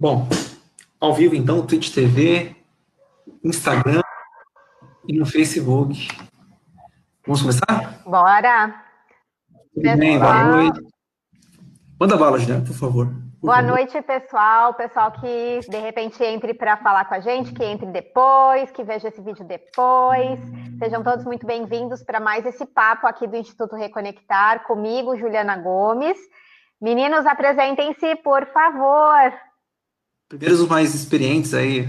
Bom, ao vivo então, Twitch TV, Instagram e no Facebook. Vamos começar? Bora! Tudo bem, boa noite. Manda bala, Juliana, por favor. Por boa favor. noite, pessoal. Pessoal que de repente entre para falar com a gente, que entre depois, que veja esse vídeo depois. Sejam todos muito bem-vindos para mais esse papo aqui do Instituto Reconectar, comigo, Juliana Gomes. Meninos, apresentem-se, por favor. Primeiro os mais experientes aí.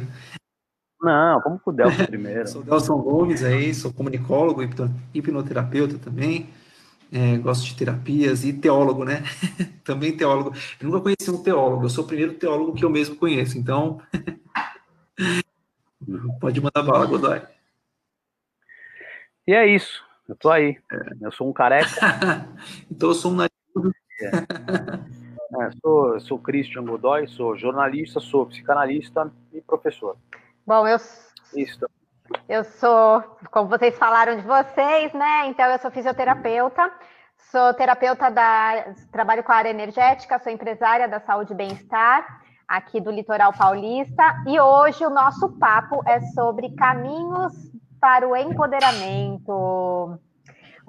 Não, vamos com o Delson primeiro. sou Delson Gomes aí, sou comunicólogo, hipnoterapeuta também. É, gosto de terapias e teólogo, né? também teólogo. Eu nunca conheci um teólogo, eu sou o primeiro teólogo que eu mesmo conheço, então. Pode mandar bala, Godoy. E é isso, eu tô aí. Eu sou um careca. então eu sou um nativo. É, sou, sou Christian Godoy, sou jornalista, sou psicanalista e professor. Bom, eu. Isso. Eu sou, como vocês falaram de vocês, né? Então, eu sou fisioterapeuta, sou terapeuta da. Trabalho com a área energética, sou empresária da saúde e bem-estar aqui do litoral paulista. E hoje o nosso papo é sobre caminhos para o empoderamento.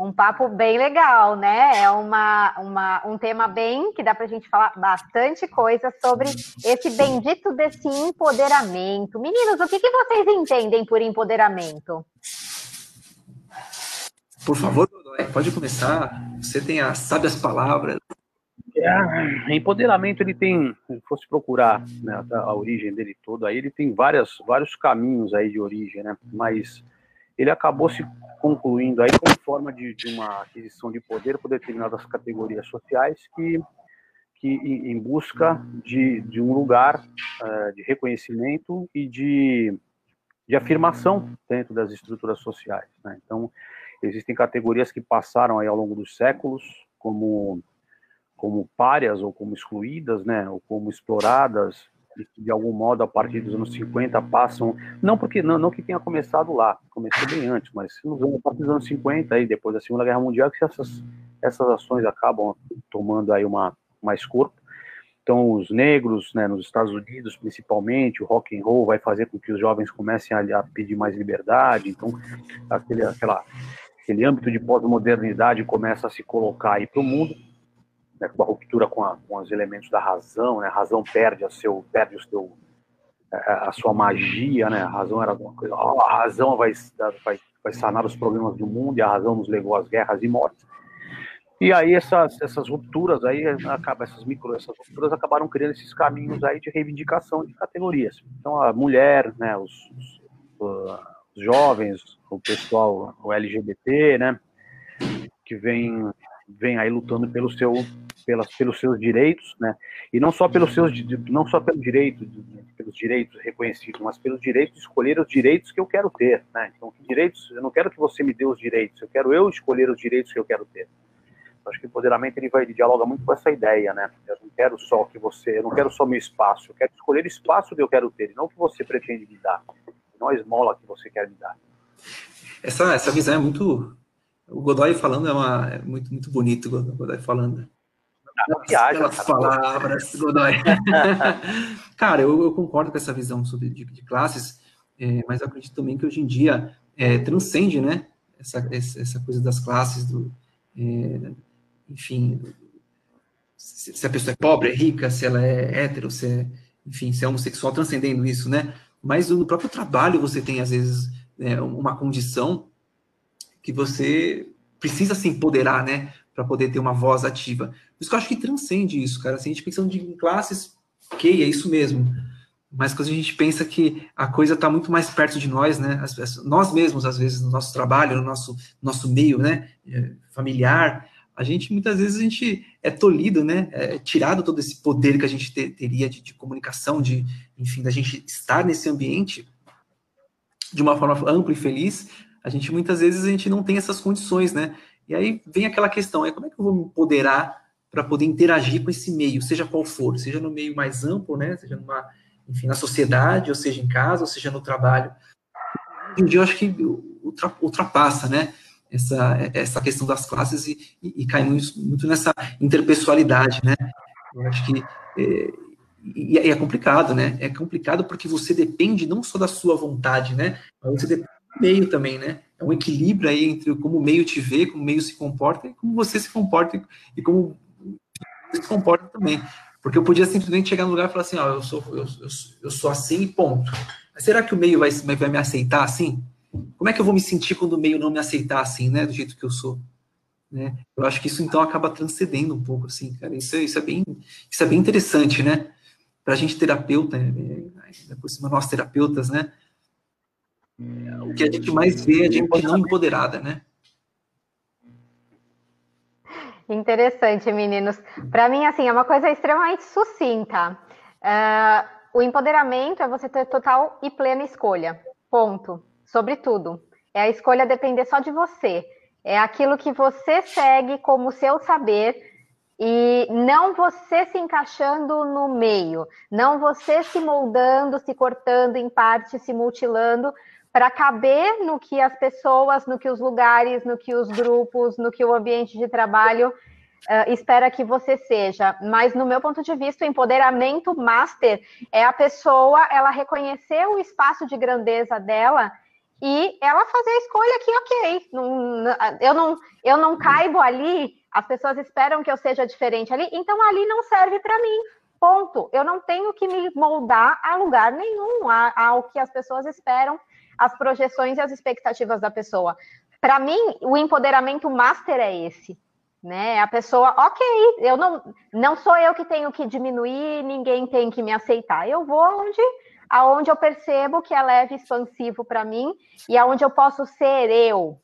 Um papo bem legal, né? É uma, uma, um tema bem que dá para a gente falar bastante coisa sobre esse bendito desse empoderamento. Meninos, o que, que vocês entendem por empoderamento? Por favor, pode começar. Você tem as sábias palavras. É, empoderamento, ele tem, se fosse procurar né, a origem dele toda, aí ele tem várias, vários caminhos aí de origem, né? Mas ele acabou se concluindo aí como forma de, de, uma aquisição de poder por determinadas categorias sociais que, que em busca de, de um lugar uh, de reconhecimento e de, de afirmação dentro das estruturas sociais. Né? Então, existem categorias que passaram aí ao longo dos séculos como como párias ou como excluídas, né, ou como exploradas, de algum modo a partir dos anos 50 passam, não porque não, não que tenha começado lá, começou bem antes, mas a partir dos anos 50 aí depois da Segunda Guerra Mundial que essas essas ações acabam tomando aí uma mais corpo. Então os negros, né, nos Estados Unidos principalmente, o rock and roll vai fazer com que os jovens comecem a, a pedir mais liberdade. Então aquele aquela aquele âmbito de pós-modernidade começa a se colocar aí para o mundo né, com a ruptura com, a, com, os elementos da razão, né, a razão perde a, seu, perde o seu, a, a sua magia, né, a razão era alguma coisa, oh, a razão vai, vai, vai sanar os problemas do mundo e a razão nos levou às guerras e mortes. E aí essas, essas rupturas aí acaba essas micro essas rupturas acabaram criando esses caminhos aí de reivindicação de categorias. Então a mulher, né, os, os, os jovens, o pessoal, o LGBT, né, que vem vem aí lutando pelo seu pelas, pelos seus direitos, né? E não só pelos seus, não só pelo direito, pelos direitos reconhecidos, mas pelos direitos de escolher os direitos que eu quero ter, né? Então, que direitos? Eu não quero que você me dê os direitos, eu quero eu escolher os direitos que eu quero ter. Acho que o empoderamento ele vai ele dialoga muito com essa ideia, né? Eu não quero só que você, eu não quero só meu espaço, eu quero escolher o espaço que eu quero ter, não o que você pretende me dar, não a esmola que você quer me dar. Essa essa visão é muito o Godoy falando é, uma, é muito muito bonito o Godoy falando viagem. As palavras, Godoy. cara, eu, eu, concordo com essa visão sobre de, de classes, é, mas eu acredito também que hoje em dia é, transcende, né? Essa, essa coisa das classes, do, é, enfim, se, se, a pessoa é pobre, é rica, se ela é hétero, se é, enfim, se é homossexual, transcendendo isso, né? Mas no próprio trabalho você tem, às vezes, né, uma condição que você precisa se empoderar, né? para poder ter uma voz ativa. Por isso que eu acho que transcende isso, cara. Assim, a gente pensando de classes, ok, é isso mesmo. Mas quando a gente pensa que a coisa está muito mais perto de nós, né? As, as, nós mesmos, às vezes, no nosso trabalho, no nosso, nosso meio, né? É, familiar, a gente, muitas vezes, a gente é tolhido, né? É tirado todo esse poder que a gente ter, teria de, de comunicação, de, enfim, da gente estar nesse ambiente de uma forma ampla e feliz, a gente, muitas vezes, a gente não tem essas condições, né? E aí vem aquela questão, é como é que eu vou me empoderar para poder interagir com esse meio, seja qual for, seja no meio mais amplo, né, seja numa, enfim, na sociedade, ou seja em casa, ou seja no trabalho. Hoje em dia eu acho que ultrapassa, né, essa, essa questão das classes e, e, e cai muito, muito, nessa interpessoalidade, né. Eu acho que é, e, é complicado, né? É complicado porque você depende não só da sua vontade, né? Você depende meio também, né? É um equilíbrio aí entre como o meio te vê, como o meio se comporta e como você se comporta e como se comporta também. Porque eu podia simplesmente chegar no lugar e falar assim, ó, eu sou, eu, eu, eu sou assim e ponto. Mas será que o meio vai, vai me aceitar assim? Como é que eu vou me sentir quando o meio não me aceitar assim, né? Do jeito que eu sou? Né? Eu acho que isso então acaba transcendendo um pouco, assim, cara. Isso, é, isso, é, bem, isso é bem interessante, né? Para a gente terapeuta, né? por cima nós terapeutas, né? O que a gente mais vê é a gente não empoderada, né? Interessante, meninos. Para mim, assim, é uma coisa extremamente sucinta. Uh, o empoderamento é você ter total e plena escolha. Ponto. Sobre tudo. É a escolha depender só de você. É aquilo que você segue como seu saber e não você se encaixando no meio, não você se moldando, se cortando em partes, se mutilando para caber no que as pessoas, no que os lugares, no que os grupos, no que o ambiente de trabalho uh, espera que você seja. Mas no meu ponto de vista, o empoderamento master é a pessoa, ela reconhecer o espaço de grandeza dela e ela fazer a escolha que, ok, não, eu, não, eu não caibo ali, as pessoas esperam que eu seja diferente ali, então ali não serve para mim. Ponto. Eu não tenho que me moldar a lugar nenhum, ao que as pessoas esperam, as projeções e as expectativas da pessoa. Para mim, o empoderamento master é esse. Né? A pessoa, ok, eu não, não sou eu que tenho que diminuir, ninguém tem que me aceitar. Eu vou onde aonde eu percebo que é leve expansivo para mim e aonde eu posso ser eu,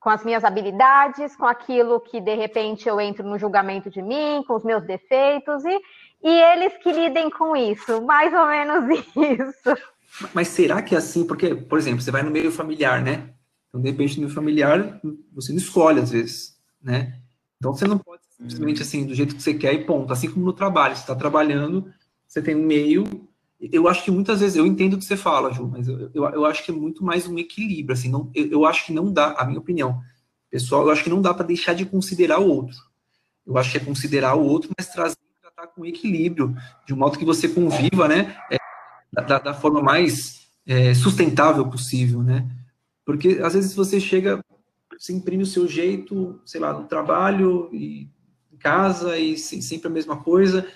com as minhas habilidades, com aquilo que de repente eu entro no julgamento de mim, com os meus defeitos e, e eles que lidem com isso, mais ou menos isso. Mas será que é assim? Porque, por exemplo, você vai no meio familiar, né? Então, de repente, no meio familiar, você não escolhe às vezes, né? Então, você não pode simplesmente assim, do jeito que você quer e ponto. Assim como no trabalho, você está trabalhando, você tem um meio eu acho que muitas vezes, eu entendo o que você fala, Ju, mas eu, eu, eu acho que é muito mais um equilíbrio, assim, não, eu, eu, acho que não dá, a minha opinião, pessoal, eu acho que não dá para deixar de considerar o outro. Eu acho que é considerar o outro, mas trazer para estar com equilíbrio, de um modo que você conviva, né, é, da, da, forma mais é, sustentável possível, né, porque às vezes você chega, você imprime o seu jeito, sei lá, no trabalho e em casa e sempre a mesma coisa,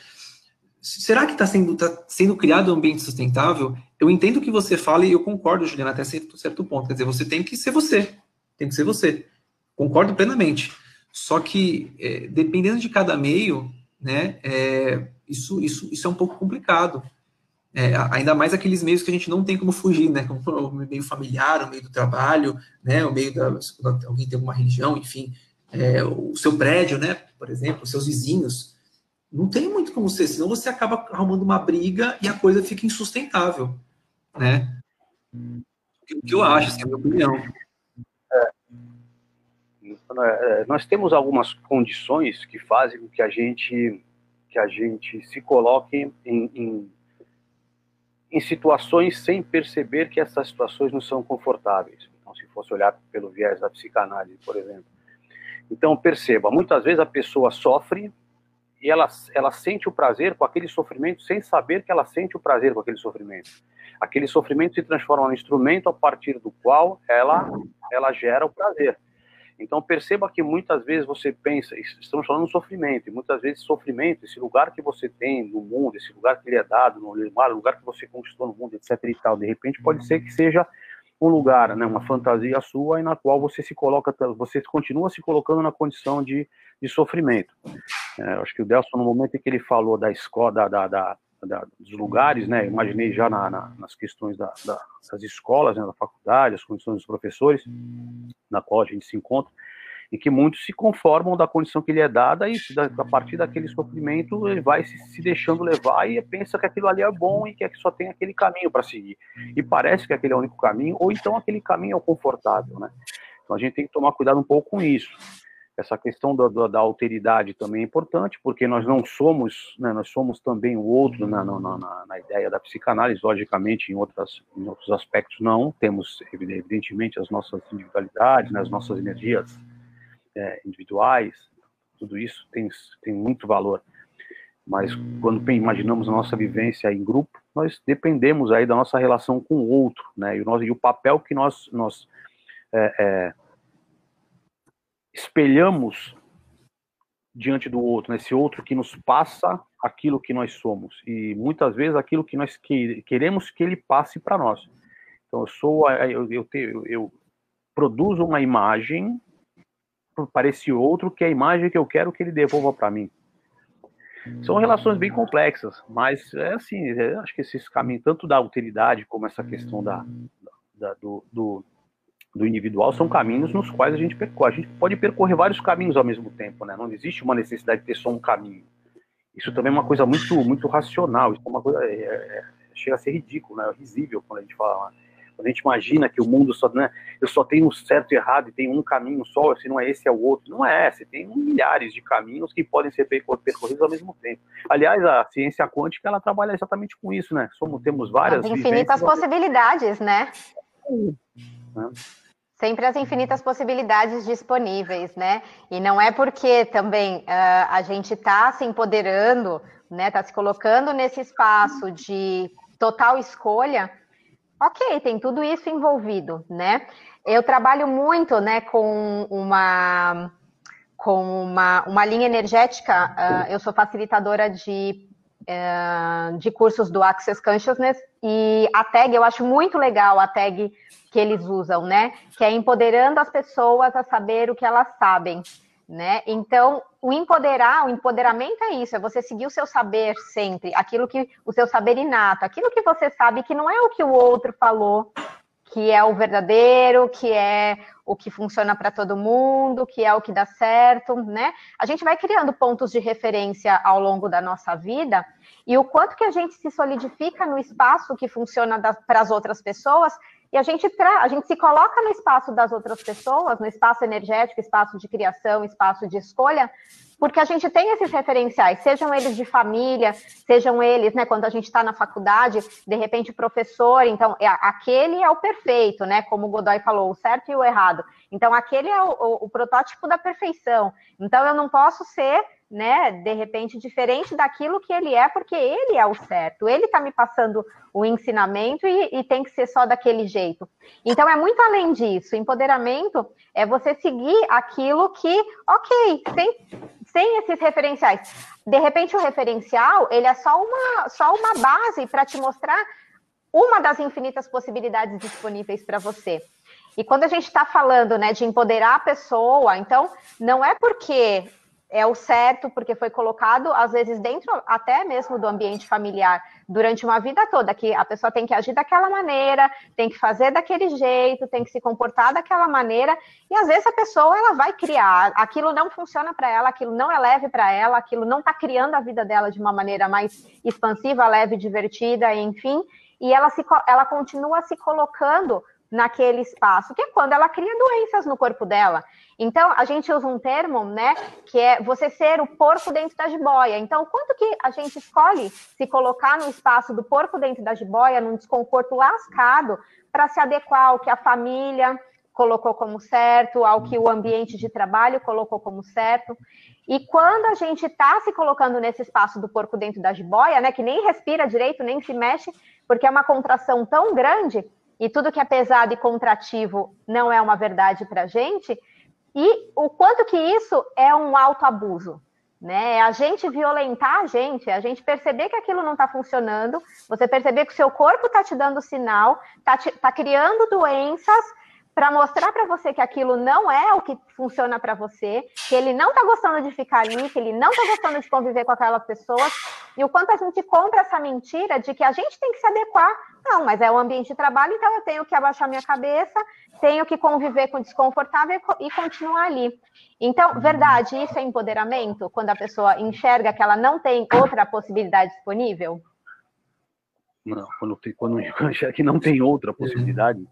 será que está sendo, tá sendo criado um ambiente sustentável? Eu entendo o que você fala e eu concordo, Juliana, até certo, certo ponto. Quer dizer, você tem que ser você. Tem que ser você. Concordo plenamente. Só que, é, dependendo de cada meio, né, é, isso, isso, isso é um pouco complicado. É, ainda mais aqueles meios que a gente não tem como fugir, né, como o meio familiar, o meio do trabalho, né, o meio da, alguém tem alguma religião, enfim, é, o seu prédio, né, por exemplo, os seus vizinhos, não tem muito como ser, senão você acaba arrumando uma briga e a coisa fica insustentável, né? O que eu acho, assim, é a minha opinião. É. é. Nós temos algumas condições que fazem com que a gente que a gente se coloque em, em, em situações sem perceber que essas situações não são confortáveis. Então, se fosse olhar pelo viés da psicanálise, por exemplo. Então, perceba, muitas vezes a pessoa sofre e ela, ela sente o prazer com aquele sofrimento sem saber que ela sente o prazer com aquele sofrimento. Aquele sofrimento se transforma no instrumento a partir do qual ela, ela gera o prazer. Então perceba que muitas vezes você pensa, estamos falando de sofrimento, e muitas vezes sofrimento, esse lugar que você tem no mundo, esse lugar que lhe é dado no lugar que você conquistou no mundo, etc e tal, de repente pode ser que seja um lugar, né, uma fantasia sua e na qual você se coloca, você continua se colocando na condição de, de sofrimento. É, acho que o Delson, no momento em que ele falou da escola, da, da, da, da dos lugares, né, imaginei já na, na, nas questões das escolas, né, da faculdade, as condições dos professores, na qual a gente se encontra, e que muitos se conformam da condição que lhe é dada e a partir daquele sofrimento ele vai se, se deixando levar e pensa que aquilo ali é bom e que, é que só tem aquele caminho para seguir. E parece que aquele é o único caminho, ou então aquele caminho é o confortável, né? Então a gente tem que tomar cuidado um pouco com isso. Essa questão da, da, da alteridade também é importante, porque nós não somos, né, nós somos também o outro na, na, na, na, ideia da psicanálise, logicamente, em, outras, em outros aspectos não, temos evidentemente as nossas individualidades, né, as nossas energias é, individuais, tudo isso tem, tem muito valor. Mas quando imaginamos a nossa vivência em grupo, nós dependemos aí da nossa relação com o outro, né? E o, nosso, e o papel que nós, nós é, é, espelhamos diante do outro, né? esse outro que nos passa aquilo que nós somos e muitas vezes aquilo que nós que, queremos que ele passe para nós. Então eu sou eu, eu, eu, eu produzo uma imagem para esse outro que é a imagem que eu quero que ele devolva para mim. São relações bem complexas, mas é assim, é, acho que esses caminhos, tanto da utilidade como essa questão da, da do, do, do, individual, são caminhos nos quais a gente percorre. A gente pode percorrer vários caminhos ao mesmo tempo, né? Não existe uma necessidade de ter só um caminho. Isso também é uma coisa muito, muito racional, isso é uma coisa, é, é, chega a ser ridículo, né? É risível quando a gente fala, né? Quando a gente imagina que o mundo só, né, eu só tenho certo e errado e tem um caminho só, se não é esse é o outro. Não é, você tem milhares de caminhos que podem ser percorridos ao mesmo tempo. Aliás, a ciência quântica ela trabalha exatamente com isso, né? Somos temos várias as infinitas possibilidades, né? né? Sempre as infinitas possibilidades disponíveis, né? E não é porque também uh, a gente está se empoderando, né? Está se colocando nesse espaço de total escolha Ok, tem tudo isso envolvido, né? Eu trabalho muito, né, com uma com uma, uma linha energética. Uh, eu sou facilitadora de uh, de cursos do Access Consciousness e a tag eu acho muito legal a tag que eles usam, né? Que é empoderando as pessoas a saber o que elas sabem né? Então, o empoderar, o empoderamento é isso, é você seguir o seu saber sempre, aquilo que o seu saber inato, aquilo que você sabe que não é o que o outro falou, que é o verdadeiro, que é o que funciona para todo mundo, que é o que dá certo, né? A gente vai criando pontos de referência ao longo da nossa vida e o quanto que a gente se solidifica no espaço que funciona para as outras pessoas e a gente, a gente se coloca no espaço das outras pessoas, no espaço energético, espaço de criação, espaço de escolha, porque a gente tem esses referenciais, sejam eles de família, sejam eles, né, quando a gente está na faculdade, de repente professor, então, é, aquele é o perfeito, né, como o Godoy falou, o certo e o errado. Então, aquele é o, o, o protótipo da perfeição. Então, eu não posso ser né, de repente, diferente daquilo que ele é, porque ele é o certo, ele está me passando o ensinamento e, e, tem que ser só daquele jeito. Então, é muito além disso. Empoderamento é você seguir aquilo que, ok, sem, sem esses referenciais. De repente, o referencial, ele é só uma, só uma base para te mostrar uma das infinitas possibilidades disponíveis para você. E quando a gente está falando né, de empoderar a pessoa, então, não é porque é o certo, porque foi colocado, às vezes, dentro até mesmo do ambiente familiar, durante uma vida toda, que a pessoa tem que agir daquela maneira, tem que fazer daquele jeito, tem que se comportar daquela maneira, e às vezes a pessoa ela vai criar, aquilo não funciona para ela, aquilo não é leve para ela, aquilo não está criando a vida dela de uma maneira mais expansiva, leve, divertida, enfim, e ela, se, ela continua se colocando naquele espaço, que é quando ela cria doenças no corpo dela. Então, a gente usa um termo, né, que é você ser o porco dentro da jiboia. Então, quanto que a gente escolhe se colocar no espaço do porco dentro da jiboia, num desconforto lascado, para se adequar ao que a família colocou como certo, ao que o ambiente de trabalho colocou como certo. E quando a gente está se colocando nesse espaço do porco dentro da jiboia, né, que nem respira direito, nem se mexe, porque é uma contração tão grande, e tudo que é pesado e contrativo não é uma verdade para a gente, e o quanto que isso é um autoabuso, né? É a gente violentar a gente, é a gente perceber que aquilo não está funcionando, você perceber que o seu corpo está te dando sinal, está tá criando doenças para mostrar para você que aquilo não é o que funciona para você, que ele não está gostando de ficar ali, que ele não está gostando de conviver com aquelas pessoas, e o quanto a gente compra essa mentira de que a gente tem que se adequar. Não, mas é o ambiente de trabalho, então eu tenho que abaixar minha cabeça, tenho que conviver com o desconfortável e continuar ali. Então, verdade, isso é empoderamento, quando a pessoa enxerga que ela não tem outra possibilidade disponível? Não, quando, quando enxerga que não tem outra possibilidade.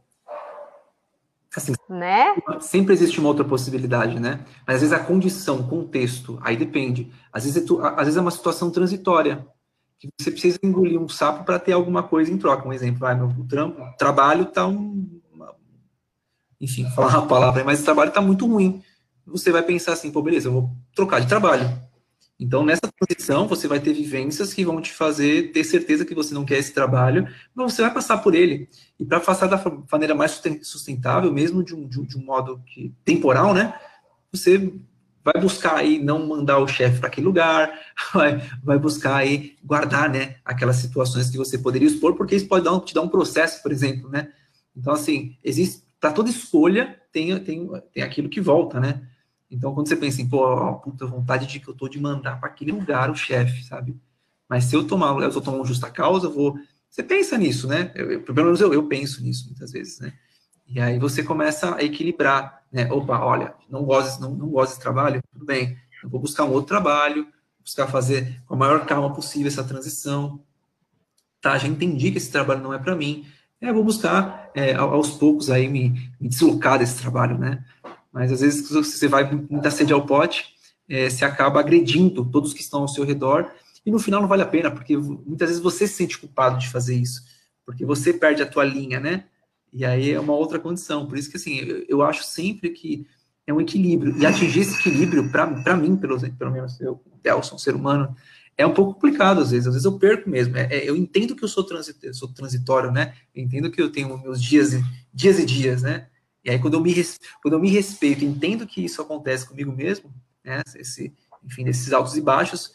Assim, né? Sempre existe uma outra possibilidade, né? Mas às vezes a condição, o contexto, aí depende. Às vezes, é tu, às vezes é uma situação transitória, que você precisa engolir um sapo para ter alguma coisa em troca. Um exemplo, ah, meu trampo, trabalho tá um. Enfim, falar uma palavra, mas o trabalho tá muito ruim. Você vai pensar assim, pô, beleza, eu vou trocar de trabalho. Então, nessa transição, você vai ter vivências que vão te fazer ter certeza que você não quer esse trabalho, mas você vai passar por ele. E para passar da maneira mais sustentável, mesmo de um, de um, de um modo que, temporal, né? Você vai buscar aí não mandar o chefe para aquele lugar, vai, vai buscar aí guardar, né, aquelas situações que você poderia expor, porque isso pode dar um, te dar um processo, por exemplo, né? Então, assim, existe, para toda escolha, tem, tem, tem aquilo que volta, né? Então, quando você pensa em, pô, ó, puta vontade de que eu tô de mandar para aquele lugar o chefe, sabe? Mas se eu tomar, eu tô tomando justa causa, vou. Você pensa nisso, né? Eu, eu, pelo menos eu, eu penso nisso muitas vezes, né? E aí você começa a equilibrar, né? Opa, olha, não gosto, não, não gosto desse trabalho, tudo bem, eu vou buscar um outro trabalho, buscar fazer com a maior calma possível essa transição. Tá, já entendi que esse trabalho não é para mim. É, vou buscar é, aos poucos aí me, me deslocar desse trabalho, né? Mas às vezes você vai muita sede ao pote, é, você acaba agredindo todos que estão ao seu redor, e no final não vale a pena, porque muitas vezes você se sente culpado de fazer isso, porque você perde a tua linha, né? E aí é uma outra condição. Por isso que, assim, eu, eu acho sempre que é um equilíbrio. E atingir esse equilíbrio, para mim, pelo, pelo menos eu, Delson, ser humano, é um pouco complicado às vezes. Às vezes eu perco mesmo. É, é, eu entendo que eu sou, transit, sou transitório, né? Eu entendo que eu tenho meus dias dias, e dias né? E aí, quando eu me, quando eu me respeito, entendo que isso acontece comigo mesmo, né? Esse, enfim, nesses altos e baixos,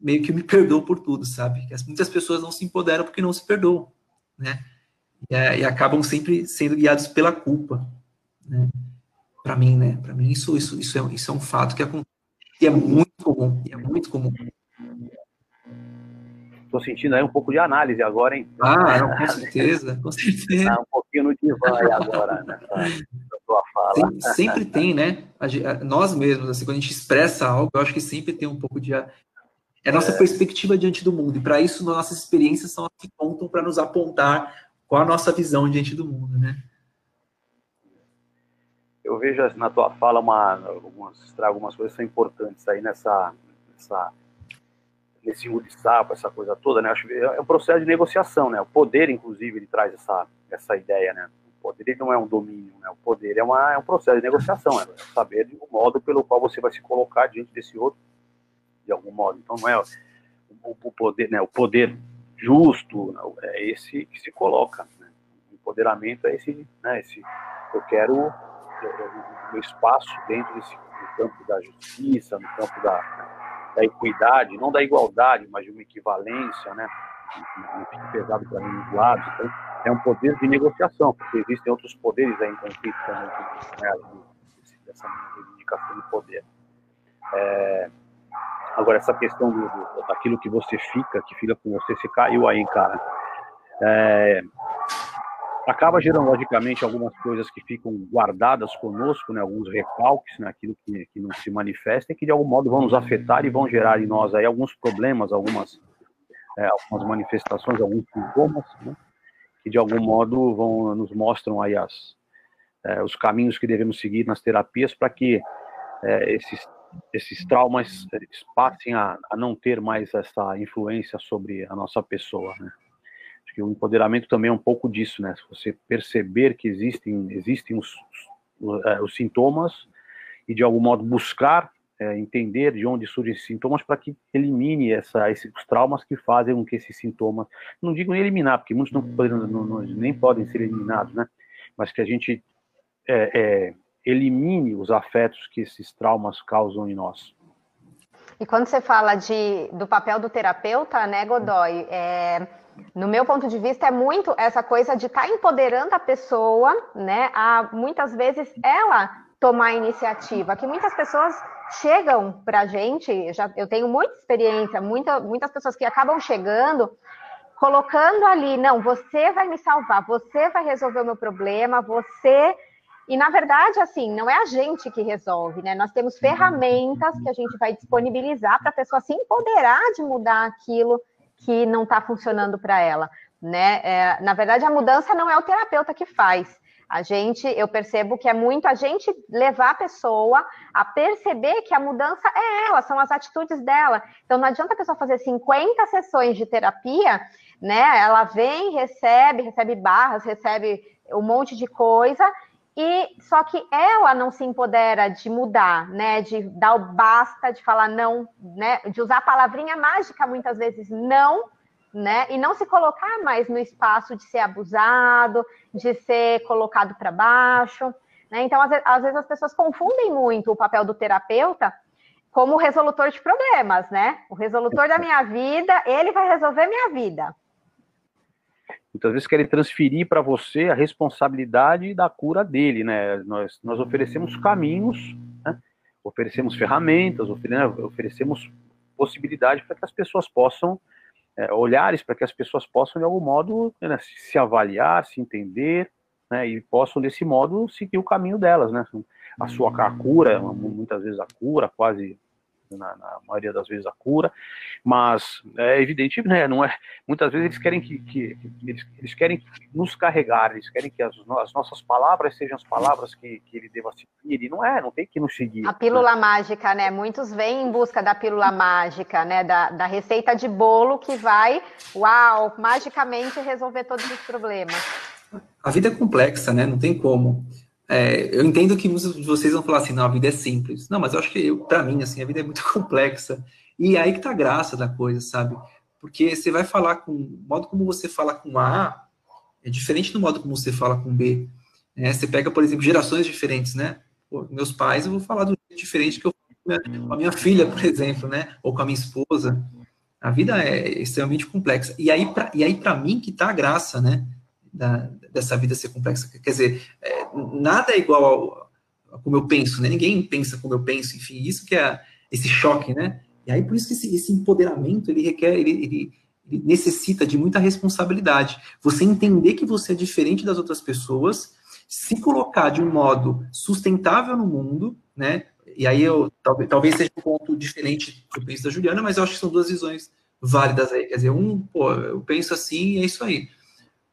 meio que me perdoo por tudo, sabe? Muitas pessoas não se empoderam porque não se perdoam, né? E, é, e acabam sempre sendo guiados pela culpa, né? Para mim, né? Para mim, isso, isso, isso, é, isso é um fato que acontece. E é muito comum, é muito comum. Estou sentindo aí um pouco de análise agora, hein? Ah, não, com certeza, com certeza. Tá um pouquinho no divã aí agora, né? tua fala. Sempre, sempre tem, né? Nós mesmos, assim, quando a gente expressa algo, eu acho que sempre tem um pouco de. É a nossa é. perspectiva diante do mundo. E para isso, nossas experiências são as que contam para nos apontar qual a nossa visão diante do mundo, né? Eu vejo na tua fala uma, algumas, algumas coisas que são importantes aí nessa, nessa nesse sapo, essa coisa toda, né? Acho é um processo de negociação, né? O poder, inclusive, ele traz essa, essa ideia, né? O poder ele não é um domínio, né? O poder é, uma, é um processo de negociação, é saber o modo pelo qual você vai se colocar diante desse outro, de algum modo. Então, não é o, o poder, né? O poder justo é esse que se coloca. Né? O empoderamento é esse, né? Esse, eu quero o meu espaço dentro desse no campo da justiça, no campo da da equidade, não da igualdade, mas de uma equivalência, né? Não fique pesado para dos lados. Então, é um poder de negociação, porque existem outros poderes aí em conflito também, né, dessa reivindicação de poder. É, agora, essa questão do, do, daquilo que você fica, que fica com você, se caiu aí, cara. É, acaba gerando, logicamente, algumas coisas que ficam guardadas conosco, né, alguns recalques, né, aquilo que, que não se manifesta e que, de algum modo, vão nos afetar e vão gerar em nós aí alguns problemas, algumas, é, algumas manifestações, alguns sintomas, né, que, de algum modo, vão, nos mostram aí as, é, os caminhos que devemos seguir nas terapias para que é, esses, esses traumas passem a, a não ter mais essa influência sobre a nossa pessoa, né que o empoderamento também é um pouco disso, né? Você perceber que existem, existem os, os, é, os sintomas e, de algum modo, buscar é, entender de onde surgem esses sintomas para que elimine essa, esses traumas que fazem com que esses sintomas, não digo eliminar, porque muitos não, não, não, nem podem ser eliminados, né? Mas que a gente é, é, elimine os afetos que esses traumas causam em nós. E quando você fala de, do papel do terapeuta, né, Godoy, é, no meu ponto de vista, é muito essa coisa de estar tá empoderando a pessoa, né? A muitas vezes ela tomar a iniciativa, que muitas pessoas chegam para a gente, já, eu tenho muita experiência, muita, muitas pessoas que acabam chegando, colocando ali, não, você vai me salvar, você vai resolver o meu problema, você. E na verdade, assim, não é a gente que resolve, né? Nós temos ferramentas que a gente vai disponibilizar para a pessoa se empoderar de mudar aquilo que não está funcionando para ela, né? É, na verdade, a mudança não é o terapeuta que faz. A gente, eu percebo que é muito a gente levar a pessoa a perceber que a mudança é ela, são as atitudes dela. Então não adianta a pessoa fazer 50 sessões de terapia, né? Ela vem, recebe, recebe barras, recebe um monte de coisa e só que ela não se empodera de mudar, né? De dar o basta, de falar não, né? De usar a palavrinha mágica muitas vezes não, né? E não se colocar mais no espaço de ser abusado, de ser colocado para baixo. Né? Então, às vezes, às vezes, as pessoas confundem muito o papel do terapeuta como resolutor de problemas, né? O resolutor da minha vida, ele vai resolver minha vida. Muitas vezes querem transferir para você a responsabilidade da cura dele, né? Nós, nós oferecemos caminhos, né? oferecemos ferramentas, oferecemos possibilidade para que as pessoas possam, é, olhares para que as pessoas possam, de algum modo, né, se avaliar, se entender, né, e possam, desse modo, seguir o caminho delas, né? A sua a cura, muitas vezes a cura, quase na, na, maioria das vezes a cura, mas é evidente, né, não é, muitas vezes eles querem que, que, que eles, eles, querem nos carregar, eles querem que as, as nossas palavras sejam as palavras que, que, ele deva seguir, e não é, não tem que nos seguir. A pílula né? mágica, né, muitos vêm em busca da pílula mágica, né, da, da receita de bolo que vai, uau, magicamente resolver todos os problemas a vida é complexa, né? Não tem como. É, eu entendo que muitos de vocês vão falar assim, não, a vida é simples. Não, mas eu acho que, para mim, assim, a vida é muito complexa. E é aí que tá a graça da coisa, sabe? Porque você vai falar com... O modo como você fala com A é diferente do modo como você fala com B. É, você pega, por exemplo, gerações diferentes, né? Pô, meus pais, eu vou falar do jeito diferente que eu falo com a minha filha, por exemplo, né? Ou com a minha esposa. A vida é extremamente complexa. E aí, para mim, que tá a graça, né? Da, dessa vida ser complexa. Quer dizer, é, nada é igual ao, ao, como eu penso, né? Ninguém pensa como eu penso, enfim, isso que é esse choque, né? E aí, por isso que esse, esse empoderamento, ele requer, ele, ele, ele, necessita de muita responsabilidade. Você entender que você é diferente das outras pessoas, se colocar de um modo sustentável no mundo, né? E aí, eu, talvez, talvez seja um ponto diferente do penso da Juliana, mas eu acho que são duas visões válidas aí. Quer dizer, um, pô, eu penso assim e é isso aí.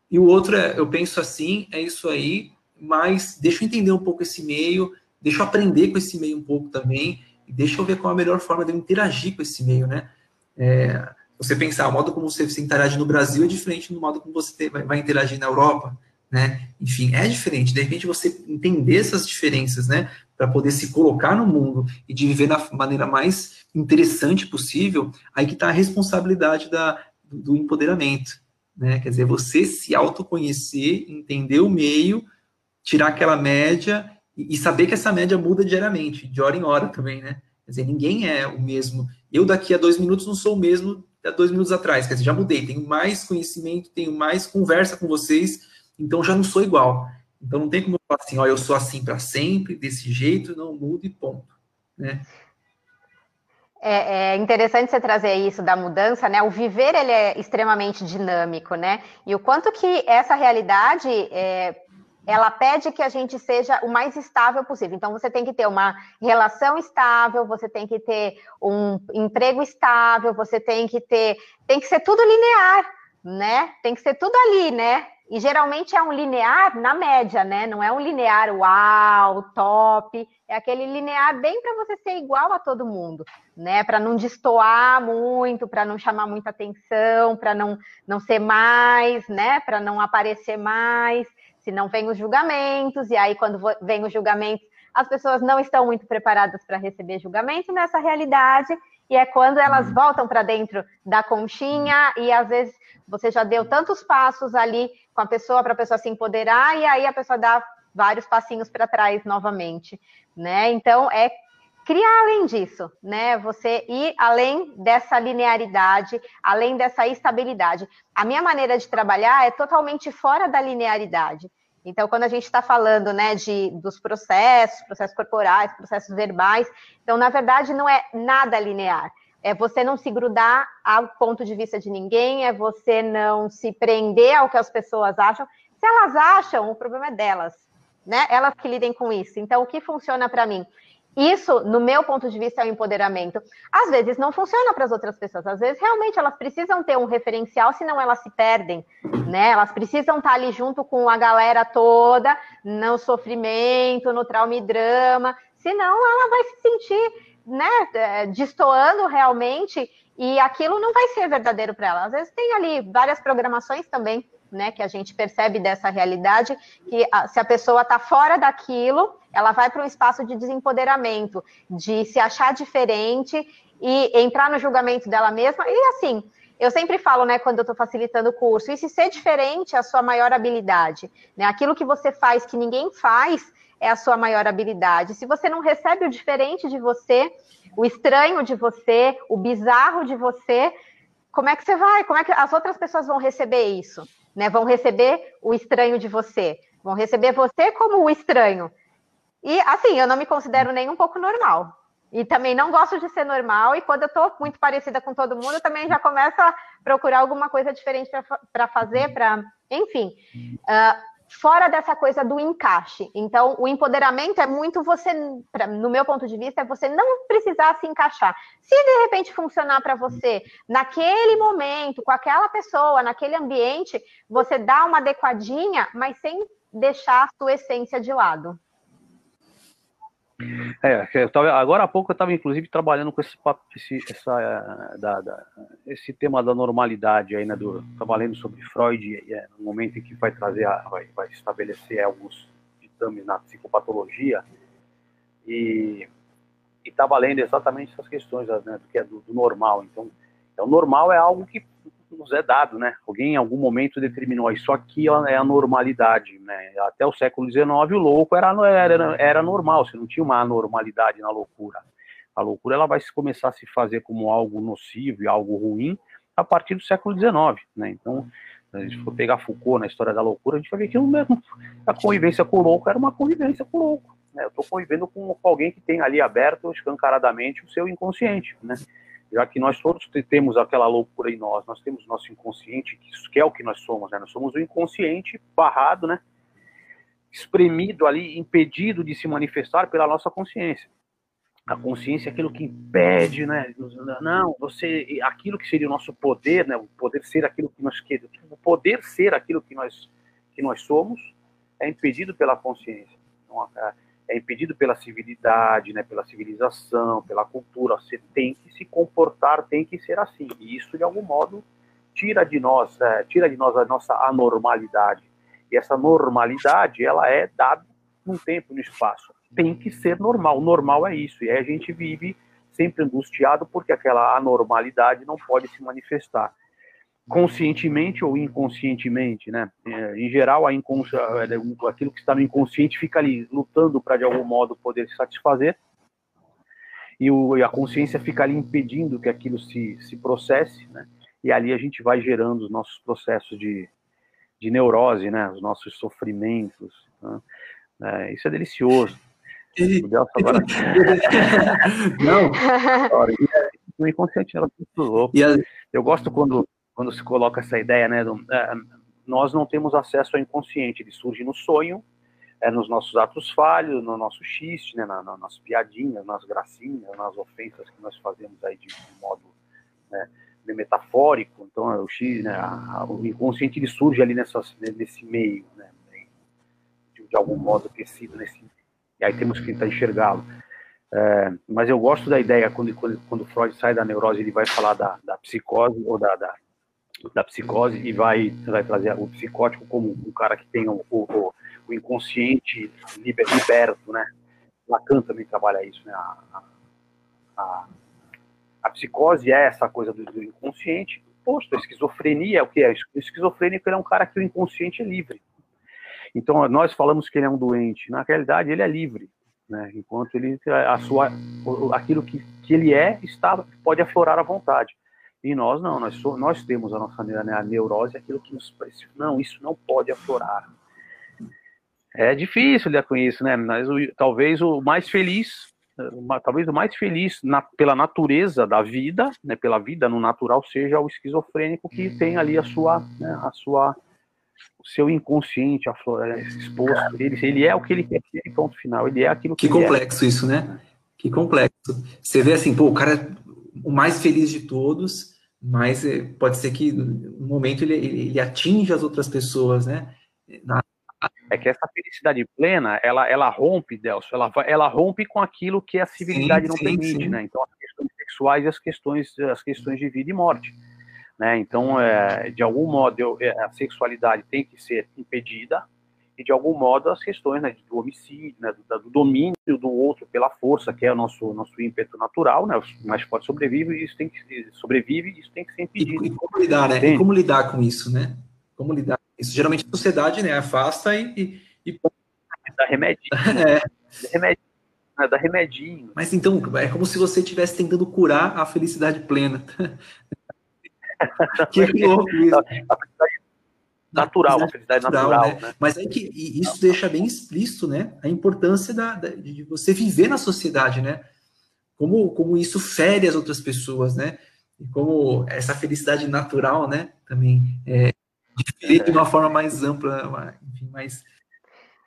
E o outro é, eu penso assim, é isso aí, mas deixa eu entender um pouco esse meio, deixa eu aprender com esse meio um pouco também, e deixa eu ver qual é a melhor forma de eu interagir com esse meio, né? É, você pensar, o modo como você, interage no Brasil é diferente do modo como você vai, interagir na Europa, né? Enfim, é diferente. De repente, você entender essas diferenças, né? Para poder se colocar no mundo e de viver da maneira mais interessante possível, aí que está a responsabilidade da, do empoderamento né? Quer dizer, você se autoconhecer, entender o meio, tirar aquela média e, saber que essa média muda diariamente, de hora em hora também, né? Quer dizer, ninguém é o mesmo. Eu daqui a dois minutos não sou o mesmo há dois minutos atrás. Quer dizer, já mudei, tenho mais conhecimento, tenho mais conversa com vocês, então já não sou igual. Então não tem como eu falar assim, ó, eu sou assim para sempre, desse jeito, não mudo e ponto, né? É, é, interessante você trazer isso da mudança, né? O viver ele é extremamente dinâmico, né? E o quanto que essa realidade é, ela pede que a gente seja o mais estável possível. Então você tem que ter uma relação estável, você tem que ter um emprego estável, você tem que ter, tem que ser tudo linear, né? Tem que ser tudo ali, né? E geralmente é um linear na média, né? Não é um linear uau, top. É aquele linear bem para você ser igual a todo mundo, né? Para não destoar muito, para não chamar muita atenção, para não, não ser mais, né? Para não aparecer mais. Se não vem os julgamentos, e aí quando vem os julgamentos, as pessoas não estão muito preparadas para receber julgamento nessa realidade, e é quando elas voltam para dentro da conchinha, e às vezes você já deu tantos passos ali com a pessoa para a pessoa se empoderar e aí a pessoa dá vários passinhos para trás novamente, né? Então é criar além disso, né? Você ir além dessa linearidade, além dessa estabilidade. A minha maneira de trabalhar é totalmente fora da linearidade. Então, quando a gente está falando, né, de dos processos, processos corporais, processos verbais, então na verdade não é nada linear é você não se grudar ao ponto de vista de ninguém, é você não se prender ao que as pessoas acham. Se elas acham, o problema é delas, né? Elas que lidem com isso. Então, o que funciona para mim? Isso, no meu ponto de vista, é o empoderamento. Às vezes não funciona para as outras pessoas. Às vezes, realmente, elas precisam ter um referencial, senão elas se perdem, né? Elas precisam estar ali junto com a galera toda, no sofrimento, no trauma e drama. Senão, ela vai se sentir né, é, destoando realmente, e aquilo não vai ser verdadeiro para ela. Às vezes tem ali várias programações também né, que a gente percebe dessa realidade, que a, se a pessoa está fora daquilo, ela vai para um espaço de desempoderamento, de se achar diferente e entrar no julgamento dela mesma. E assim, eu sempre falo, né, quando eu estou facilitando o curso, e se ser diferente é a sua maior habilidade, né? Aquilo que você faz que ninguém faz é a sua maior habilidade. Se você não recebe o diferente de você, o estranho de você, o bizarro de você, como é que você vai? Como é que as outras pessoas vão receber isso? Né? Vão receber o estranho de você, vão receber você como o estranho. E assim, eu não me considero nem um pouco normal. E também não gosto de ser normal, e quando eu estou muito parecida com todo mundo, também já começo a procurar alguma coisa diferente para fazer, para. Enfim. Uh, fora dessa coisa do encaixe. Então, o empoderamento é muito você, pra, no meu ponto de vista, é você não precisar se encaixar. Se de repente funcionar para você naquele momento, com aquela pessoa, naquele ambiente, você dá uma adequadinha, mas sem deixar a sua essência de lado. É, tava, agora há pouco eu estava inclusive trabalhando com esse, esse, essa, da, da, esse tema da normalidade aí, né, do, trabalhando sobre Freud, é, no momento em que vai trazer, a, vai, vai estabelecer alguns ditames na psicopatologia, e estava lendo exatamente essas questões né, do que é do, do normal. Então, é, o normal é algo que nos é dado, né? Alguém em algum momento determinou isso aqui é a normalidade, né? Até o século XIX o louco era, era, era normal, você não tinha uma anormalidade na loucura. A loucura ela vai começar a se fazer como algo nocivo e algo ruim a partir do século XIX, né? Então, se a gente for pegar Foucault na história da loucura, a gente vai ver que mesmo, a convivência com o louco era uma convivência com o louco. Né? Eu estou convivendo com alguém que tem ali aberto escancaradamente o seu inconsciente, né? Já que nós todos temos aquela loucura em nós, nós temos nosso inconsciente, que é o que nós somos, né? Nós somos o inconsciente barrado, né? Espremido ali, impedido de se manifestar pela nossa consciência. A consciência é aquilo que impede, né? Não, você, aquilo que seria o nosso poder, né? O poder ser aquilo que nós queremos, o poder ser aquilo que nós que nós somos é impedido pela consciência. Então, é impedido pela civilidade, né, pela civilização, pela cultura. Você tem que se comportar, tem que ser assim. E isso, de algum modo, tira de nós, é, tira de nós a nossa anormalidade. E essa normalidade, ela é dada num tempo, no espaço. Tem que ser normal. Normal é isso. E aí a gente vive sempre angustiado porque aquela anormalidade não pode se manifestar conscientemente ou inconscientemente, né? É, em geral, a inconsci... É, aquilo que está no inconsciente fica ali lutando para de algum modo poder se satisfazer e, o, e, a consciência fica ali impedindo que aquilo se, se processe, né? E ali a gente vai gerando os nossos processos de, de neurose, né? Os nossos sofrimentos. Né? É, isso é delicioso. E... O Delcio agora. Não. O inconsciente ela é muito louco. Eu gosto quando quando se coloca essa ideia, né, do, é, nós não temos acesso ao inconsciente, ele surge no sonho, é, nos nossos atos falhos, no nosso xiste, né, na, na, nas piadinhas, nas gracinhas, nas ofensas que nós fazemos aí de, de modo né, metafórico. Então, é o X, né, a, o inconsciente ele surge ali nessas, nesse meio, né, de, de, algum modo tecido nesse. E aí temos que tentar enxergá-lo. É, mas eu gosto da ideia quando, quando, quando Freud sai da neurose, ele vai falar da, da psicose ou da, da da psicose e vai, vai trazer o psicótico como um cara que tem o, o, o inconsciente liber, liberto, né? Lacan também trabalha isso, né? A, a, a psicose é essa coisa do, do, inconsciente. Posto, a esquizofrenia é o que é? O esquizofrênico é um cara que o inconsciente é livre. Então, nós falamos que ele é um doente. Na realidade, ele é livre. Né? Enquanto ele, a sua, aquilo que, que ele é, está, pode aflorar à vontade. E nós não, nós, so, nós temos a nossa né, a neurose, aquilo que nos parece, não, isso não pode aflorar. É difícil lidar com isso, né? Mas o, talvez o mais feliz, uma, talvez o mais feliz na, pela natureza da vida, né, pela vida no natural, seja o esquizofrênico que tem ali a sua, né, a sua, o seu inconsciente aflora, exposto. Ele, ele é o que ele quer ser, ponto final. Ele é aquilo que. Que é. complexo é. isso, né? Que complexo. Você vê assim, pô, o cara é o mais feliz de todos mas é, pode ser que no momento ele, ele, atinge as outras pessoas, né? Na... É que essa felicidade plena, ela, ela rompe, Delcio, ela, ela rompe com aquilo que a civilidade sim, não sim, permite, sim. né? Então, as questões sexuais e as questões, as questões de vida e morte. Né? Então, é, de algum modo, eu, é, a sexualidade tem que ser impedida, e de algum modo as questões né, do homicídio, né, do, do, domínio do outro pela força, que é o nosso nosso ímpeto natural, né, o mais forte sobrevive, e isso tem que sobrevive, isso tem que ser impedido. E, e como lidar, né? E como lidar com isso, né? Como lidar? Isso geralmente a sociedade, né, afasta e, e, e... dá remedinho, é. dá remedinho, né, dá remedinho. Mas então é como se você estivesse tentando curar a felicidade plena. que louco isso. A felicidade natural, uma felicidade natural, natural né? né? Mas é que isso deixa bem explícito, né, a importância da, da, de você viver na sociedade, né? Como, como isso fere as outras pessoas, né? E como essa felicidade natural, né, também é diferente é. de uma forma mais ampla, enfim, mais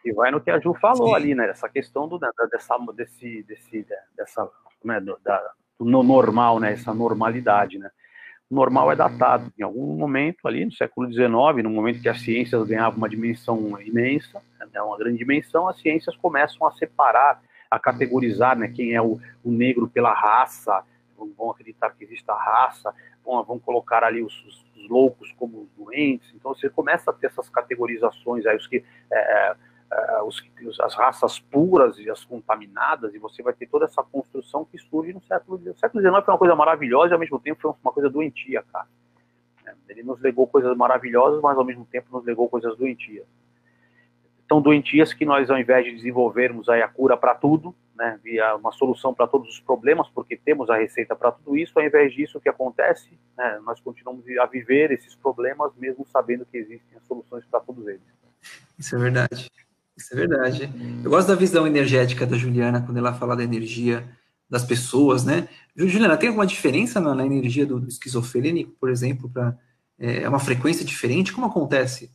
e vai no que a Ju falou Sim. ali, né? Essa questão do, da, dessa, desse, desse, dessa, né, da, do normal, né? Essa normalidade, né? Normal é datado. Em algum momento ali, no século XIX, no momento que as ciências ganhavam uma dimensão imensa, né, uma grande dimensão, as ciências começam a separar, a categorizar né, quem é o, o negro pela raça, vão acreditar que existe a raça, vão, vão colocar ali os, os, os, loucos como doentes. Então você começa a ter essas categorizações, aí os que é, é uh, os, as raças puras e as contaminadas, e você vai ter toda essa construção que surge no século XIX. O século XIX foi uma coisa maravilhosa e ao mesmo tempo foi uma coisa doentia, cara. É, ele nos legou coisas maravilhosas, mas ao mesmo tempo nos legou coisas doentias. Tão doentias que nós, ao invés de desenvolvermos aí a cura para tudo, né, via uma solução para todos os problemas, porque temos a receita para tudo isso, ao invés disso, o que acontece? Né, nós continuamos a viver esses problemas, mesmo sabendo que existem soluções para todos eles. Isso é verdade. Isso é verdade. Eu gosto da visão energética da Juliana quando ela fala da energia das pessoas, né? Juliana, tem alguma diferença na, na energia do, do, esquizofrênico, por exemplo, para é, é uma frequência diferente? Como acontece?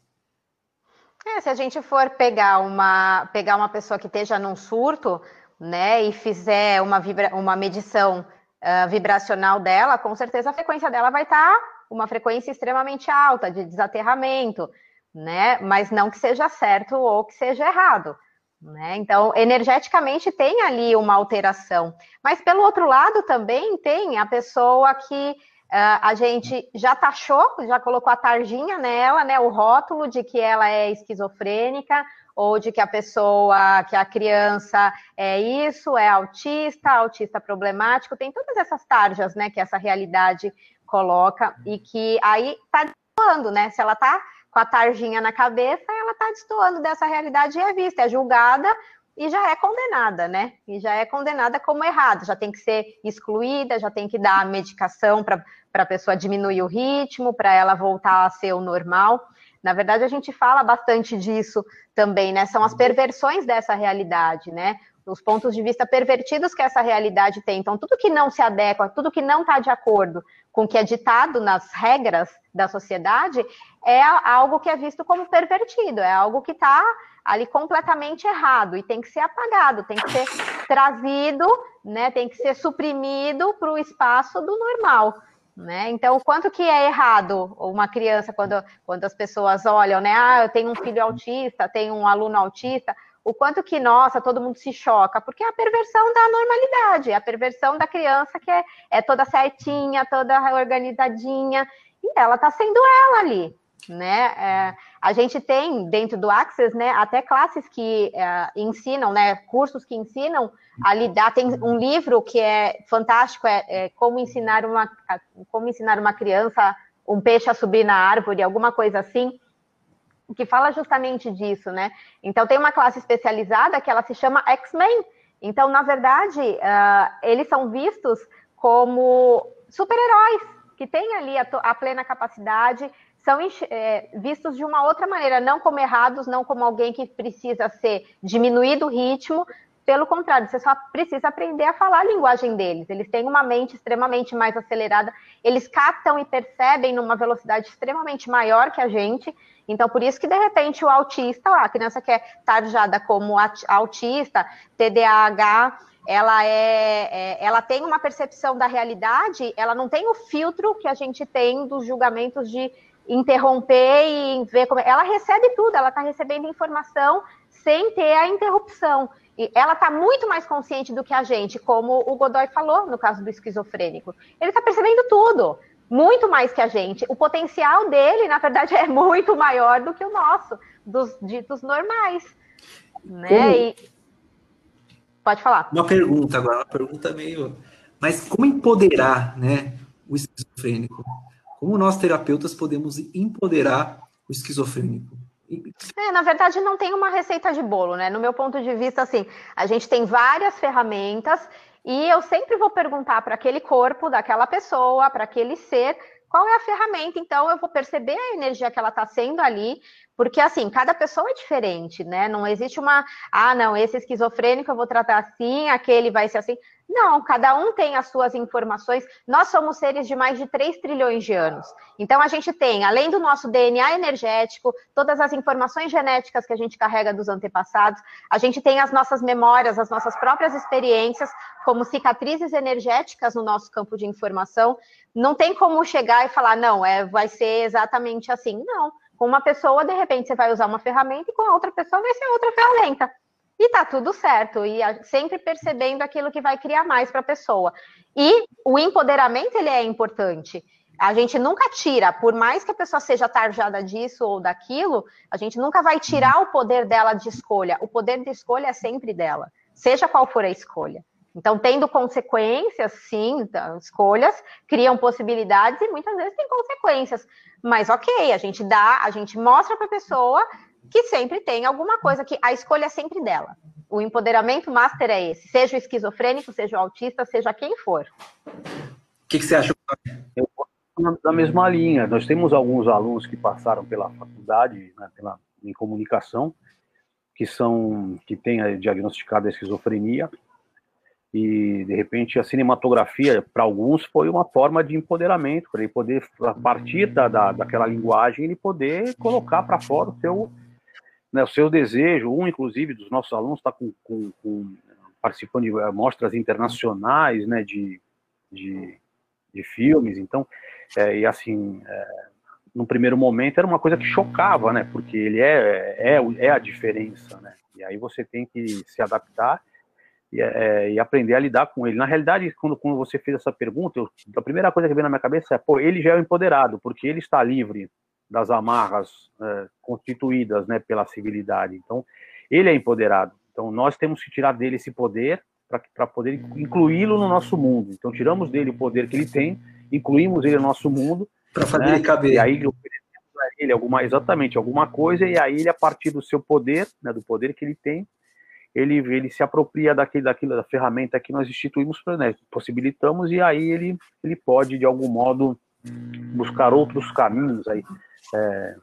É, se a gente for pegar uma pegar uma pessoa que esteja num surto, né, e fizer uma vibra, uma medição uh, vibracional dela, com certeza a frequência dela vai estar tá uma frequência extremamente alta de desaterramento né? Mas não que seja certo ou que seja errado. Né? Então, energeticamente tem ali uma alteração. Mas pelo outro lado também tem a pessoa que uh, a gente já taxou, já colocou a tarjinha nela, né? O rótulo de que ela é esquizofrênica, ou de que a pessoa, que a criança é isso, é autista, autista problemático, tem todas essas tarjas, né, que essa realidade coloca, e que aí tá falando, né? Se ela tá com a tarjinha na cabeça, ela está destoando dessa realidade e é vista, é julgada e já é condenada, né? E já é condenada como errada, já tem que ser excluída, já tem que dar medicação para a pessoa diminuir o ritmo, para ela voltar a ser o normal. Na verdade, a gente fala bastante disso também, né? São as perversões dessa realidade, né? Os pontos de vista pervertidos que essa realidade tem. Então, tudo que não se adequa, tudo que não está de acordo com o que é ditado nas regras da sociedade, é algo que é visto como pervertido, é algo que está ali completamente errado e tem que ser apagado, tem que ser trazido, né, tem que ser suprimido para o espaço do normal. Né? Então, quanto que é errado uma criança quando, quando as pessoas olham, né? Ah, eu tenho um filho autista, tenho um aluno autista, o quanto que, nossa, todo mundo se choca, porque é a perversão da normalidade, é a perversão da criança que é, é toda certinha, toda organizadinha, e ela está sendo ela ali, né? É, a gente tem dentro do Access, né, até classes que é, ensinam, né, cursos que ensinam a lidar. Tem um livro que é fantástico, é, é, como ensinar uma como ensinar uma criança um peixe a subir na árvore, alguma coisa assim, que fala justamente disso, né? Então tem uma classe especializada que ela se chama X-Men. Então, na verdade, uh, eles são vistos como super-heróis que têm ali a, a plena capacidade são é, vistos de uma outra maneira, não como errados, não como alguém que precisa ser diminuído o ritmo. Pelo contrário, você só precisa aprender a falar a linguagem deles. Eles têm uma mente extremamente mais acelerada, eles captam e percebem numa velocidade extremamente maior que a gente. Então, por isso que, de repente, o autista, a criança que é tarjada como autista, TDAH, ela é, é, ela tem uma percepção da realidade, ela não tem o filtro que a gente tem dos julgamentos de interromper e ver como. Ela recebe tudo, ela está recebendo informação sem ter a interrupção. E ela está muito mais consciente do que a gente, como o Godoy falou no caso do esquizofrênico. Ele está percebendo tudo, muito mais que a gente. O potencial dele, na verdade, é muito maior do que o nosso, dos ditos normais. Né? E... Pode falar. Uma pergunta agora, uma pergunta meio. Mas como empoderar né, o esquizofrênico? Como nós terapeutas podemos empoderar o esquizofrênico? É, na verdade, não tem uma receita de bolo, né? No meu ponto de vista, assim, a gente tem várias ferramentas e eu sempre vou perguntar para aquele corpo daquela pessoa, para aquele ser, qual é a ferramenta, então eu vou perceber a energia que ela está sendo ali, porque assim, cada pessoa é diferente, né? Não existe uma, ah, não, esse esquizofrênico eu vou tratar assim, aquele vai ser assim. Não, cada um tem as suas informações. Nós somos seres de mais de 3 trilhões de anos. Então, a gente tem, além do nosso DNA energético, todas as informações genéticas que a gente carrega dos antepassados, a gente tem as nossas memórias, as nossas próprias experiências, como cicatrizes energéticas no nosso campo de informação. Não tem como chegar e falar, não, é, vai ser exatamente assim. Não. Com uma pessoa, de repente, você vai usar uma ferramenta e com a outra pessoa vai ser outra ferramenta. E tá tudo certo, e sempre percebendo aquilo que vai criar mais para a pessoa. E o empoderamento ele é importante. A gente nunca tira, por mais que a pessoa seja tarjada disso ou daquilo, a gente nunca vai tirar o poder dela de escolha. O poder de escolha é sempre dela, seja qual for a escolha. Então, tendo consequências, sim, escolhas criam possibilidades e muitas vezes tem consequências. Mas ok, a gente dá, a gente mostra para a pessoa que sempre tem alguma coisa que a escolha é sempre dela. O empoderamento master é esse, seja o esquizofrênico, seja o autista, seja quem for. O que, que, você acha? Eu da mesma linha. Nós temos alguns alunos que passaram pela faculdade, né, pela, em comunicação, que são que têm diagnosticado a esquizofrenia e de repente a cinematografia para alguns foi uma forma de empoderamento para ele poder a partir da, da daquela linguagem ele poder colocar para fora o seu né, o seu desejo, um inclusive dos nossos alunos está com, com, com, participando de eh, mostras internacionais, né, de, de, de filmes, então, é, e assim, é, no primeiro momento era uma coisa que chocava, né, porque ele é, é, é a diferença, né, e aí você tem que se adaptar e, é, e, aprender a lidar com ele. Na realidade, quando, quando você fez essa pergunta, eu, a primeira coisa que veio na minha cabeça é, pô, ele já é o empoderado, porque ele está livre das amarras é, constituídas né, pela civilidade. Então, ele é empoderado. Então, nós temos que tirar dele esse poder para poder incluí-lo no nosso mundo. Então, tiramos dele o poder que ele tem, incluímos ele no nosso mundo. Para fazer né, ele caber. E aí, ele alguma, exatamente, alguma coisa, e aí ele, a partir do seu poder, né, do poder que ele tem, ele, ele se apropria daquele, daquilo, da ferramenta que nós instituímos, né, possibilitamos, e aí ele, ele pode, de algum modo, buscar outros caminhos aí é,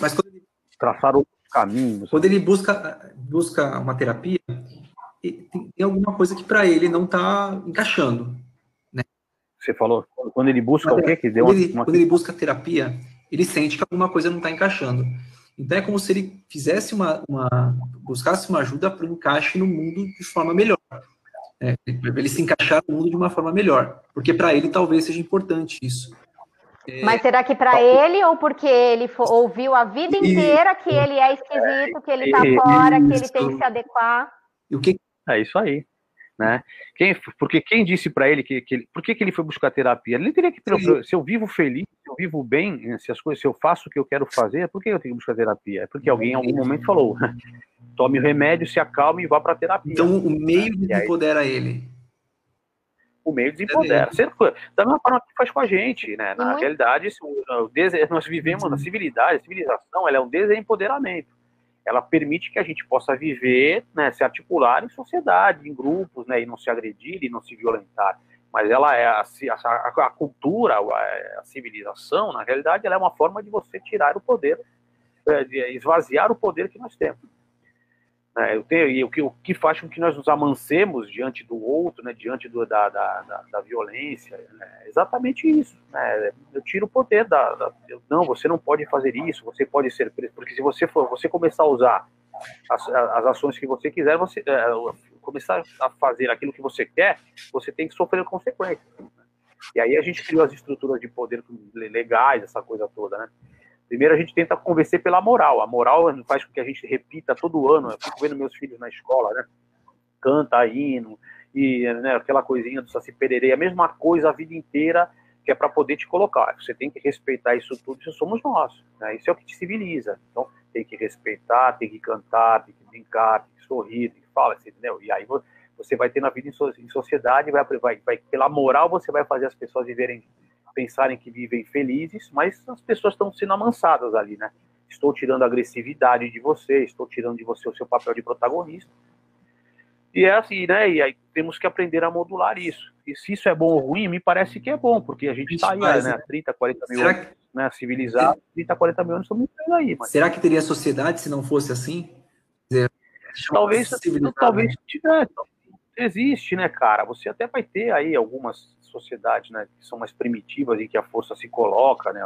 Mas quando ele, traçar outros caminhos. Quando ele busca, busca uma terapia, tem, alguma coisa que para ele não está encaixando. Né? Você falou, quando ele busca o quê? Que deu quando, uma, ele, uma... quando ele busca terapia, ele sente que alguma coisa não está encaixando. Então é como se ele fizesse uma, uma buscasse uma ajuda para o encaixe no mundo de forma melhor. É, ele se encaixar no mundo de uma forma melhor, porque para ele talvez seja importante isso. Mas será que para ele ou porque ele ouviu a vida inteira que ele é esquisito, que ele está fora, que ele tem que se adequar? E o que é isso aí, né? Quem, porque quem disse para ele que, que ele, por que, que ele foi buscar terapia? Ele teria que ter, se eu vivo feliz, se eu vivo bem, né, se as coisas, se eu faço o que eu quero fazer, por que eu tenho que buscar terapia? É porque alguém em algum momento falou: tome o remédio, se acalme e vá para terapia. Então o meio que empodera ele o meio desempodera. Da mesma forma que faz com a gente, né? Na realidade, nós vivemos na civilidade, a civilização ela é um desempoderamento. Ela permite que a gente possa viver, né, se articular em sociedade, em grupos, né, e não se agredir e não se violentar. Mas ela é a, a, a cultura, a, a, civilização, na realidade, ela é uma forma de você tirar o poder, é, de esvaziar o poder que nós temos. Né? Eu tenho, e o, que, o que faz com que nós nos amancemos diante do outro, né? diante do, da, da, da, da, violência, né? é exatamente isso. Né? Eu tiro o poder da, da eu, não, você não pode fazer isso, você pode ser preso, porque se você for, você começar a usar as, as ações que você quiser, você é, começar a fazer aquilo que você quer, você tem que sofrer consequências. Né? E aí a gente criou as estruturas de poder legais, essa coisa toda, né? Primeiro a gente tenta convencer pela moral. A moral faz com que a gente repita todo ano. Eu fico vendo meus filhos na escola, né? Canta hino e né, aquela coisinha do Saci Pererê. A mesma coisa a vida inteira que é para poder te colocar. Você tem que respeitar isso tudo, isso somos nós. Né? Isso é o que te civiliza. Então, tem que respeitar, tem que cantar, tem que brincar, tem que sorrir, tem que falar, entendeu? E aí você vai ter na vida em sociedade, vai, vai, vai, pela moral, você vai fazer as pessoas viverem, pensarem que vivem felizes, mas as pessoas estão sendo amansadas ali, né? Estou tirando a agressividade de você, estou tirando de você o seu papel de protagonista. E é assim, né? E aí temos que aprender a modular isso. E se isso é bom ou ruim, me parece que é bom, porque a gente está aí, né? 30, 40 mil anos, que... né? Civilizado, 30, 40 mil anos estamos aí. Mas... Será que teria sociedade se não fosse assim? Dizer, talvez, talvez tivesse. Existe, né, cara? Você até vai ter aí algumas sociedades, né, que são mais primitivas e que a força se coloca, né?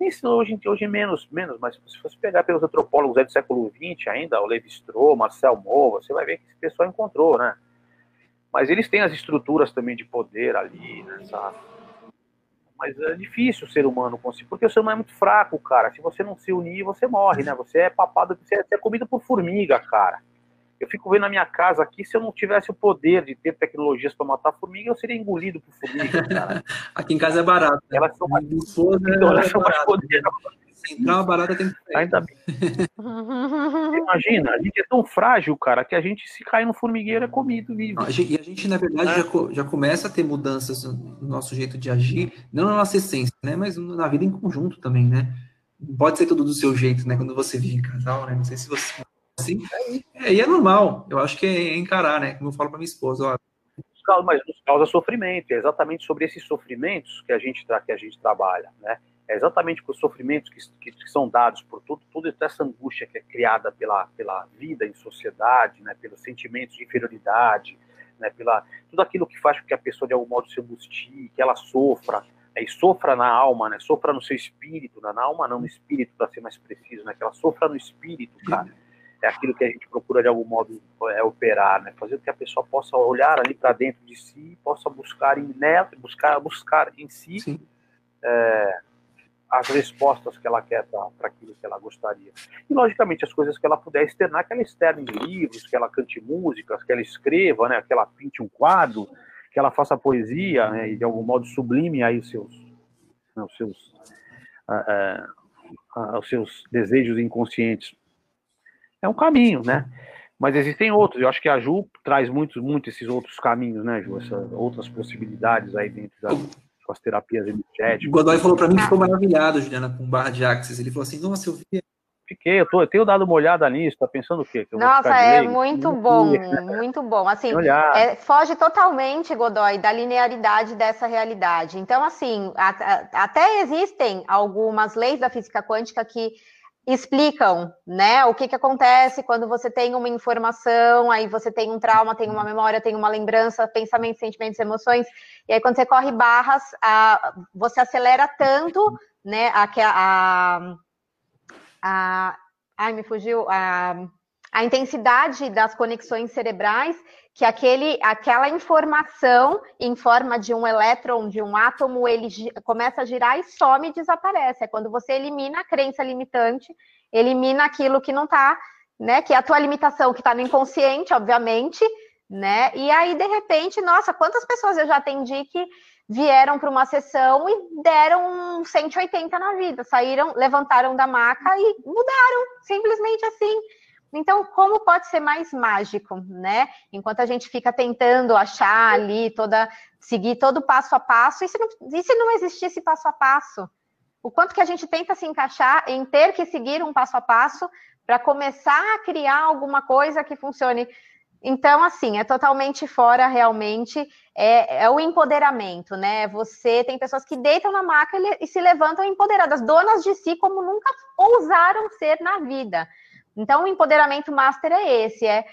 Isso hoje, hoje menos, menos, mas se você pegar pelos antropólogos do século XX ainda, o Levi-Strauss, Marcel Mova, você vai ver que esse pessoal encontrou, né? Mas eles têm as estruturas também de poder ali, né, sabe? Mas é difícil o ser humano conseguir, porque o ser humano é muito fraco, cara. Se você não se unir, você morre, né? Você é papado, você é, comido por formiga, cara. Eu fico vendo na minha casa aqui, se eu não tivesse o poder de ter tecnologias para matar formiga, eu seria engolido por formiga, cara. aqui em casa é barato. Né? Elas são mais, esposa, então, elas é são mais poderosas. Entrar uma barata tem que Ainda bem. Imagina, a gente é tão frágil, cara, que a gente se cai no formigueiro é comido vivo. E a gente, na verdade, é. já, já começa a ter mudanças no nosso jeito de agir, não na nossa essência, né? Mas na vida em conjunto também, né? Não pode ser tudo do seu jeito, né? Quando você vive em casal, né? Não sei se você assim. É, e é normal. Eu acho que é encarar, né? Como eu falo para minha esposa, ó, mas nos causa sofrimento. É exatamente sobre esses sofrimentos que a gente, que a gente trabalha, né? É exatamente com os sofrimentos que, que, são dados por tudo, toda essa angústia que é criada pela, pela vida em sociedade, né, pelos sentimentos de inferioridade, né, pela, tudo aquilo que faz com que a pessoa de algum modo se angustie, que ela sofra, né, e sofra na alma, né, sofra no seu espírito, né, na alma não, no espírito, para ser mais preciso, né, que ela sofra no espírito, cara. É aquilo que a gente procura de algum modo é, operar, né, fazer com que a pessoa possa olhar ali para dentro de si, possa buscar em nela, buscar, buscar em si. É, as respostas que ela quer para aquilo que ela gostaria. E, logicamente, as coisas que ela puder externar, que ela externe em livros, que ela cante músicas, que ela escreva, né, que ela pinte um quadro, que ela faça poesia, né, e de algum modo sublime aí os seus, né, os seus, uh, uh, uh, os seus desejos inconscientes. É um caminho, né? Mas existem outros. Eu acho que a Ju traz muito, muito esses outros caminhos, né, Ju? Essas outras possibilidades aí dentro da com as terapias energéticas. O Godoy falou para mim que ficou maravilhado, Juliana, com barra de Axis. Ele falou assim: nossa, eu vi. Fiquei, eu, tô, eu tenho dado uma olhada nisso, tá pensando o quê? Nossa, é muito bom, muito bom. Assim, é, foge totalmente, Godoy, da linearidade dessa realidade. Então, assim, a, a, até existem algumas leis da física quântica que explicam, né, o que, que acontece quando você tem uma informação, aí você tem um trauma, tem uma memória, tem uma lembrança, pensamentos, sentimentos, emoções, e aí quando você corre barras, a, você acelera tanto, né, a, a, a ai, me fugiu, a, a intensidade das conexões cerebrais que aquele, aquela informação em forma de um elétron, de um átomo, ele começa a girar e some e desaparece. É quando você elimina a crença limitante, elimina aquilo que não está, né? Que é a tua limitação que está no inconsciente, obviamente, né? E aí, de repente, nossa, quantas pessoas eu já atendi que vieram para uma sessão e deram 180 na vida, saíram, levantaram da maca e mudaram, simplesmente assim então, como pode ser mais mágico, né? Enquanto a gente fica tentando achar ali toda, seguir todo passo a passo, e se não, e se não existisse passo a passo? O quanto que a gente tenta se encaixar em ter que seguir um passo a passo para começar a criar alguma coisa que funcione. Então, assim, é totalmente fora realmente, é, é, o empoderamento, né? Você tem pessoas que deitam na maca e, e se levantam empoderadas, donas de si, como nunca ousaram ser na vida. Então, o empoderamento master é esse, é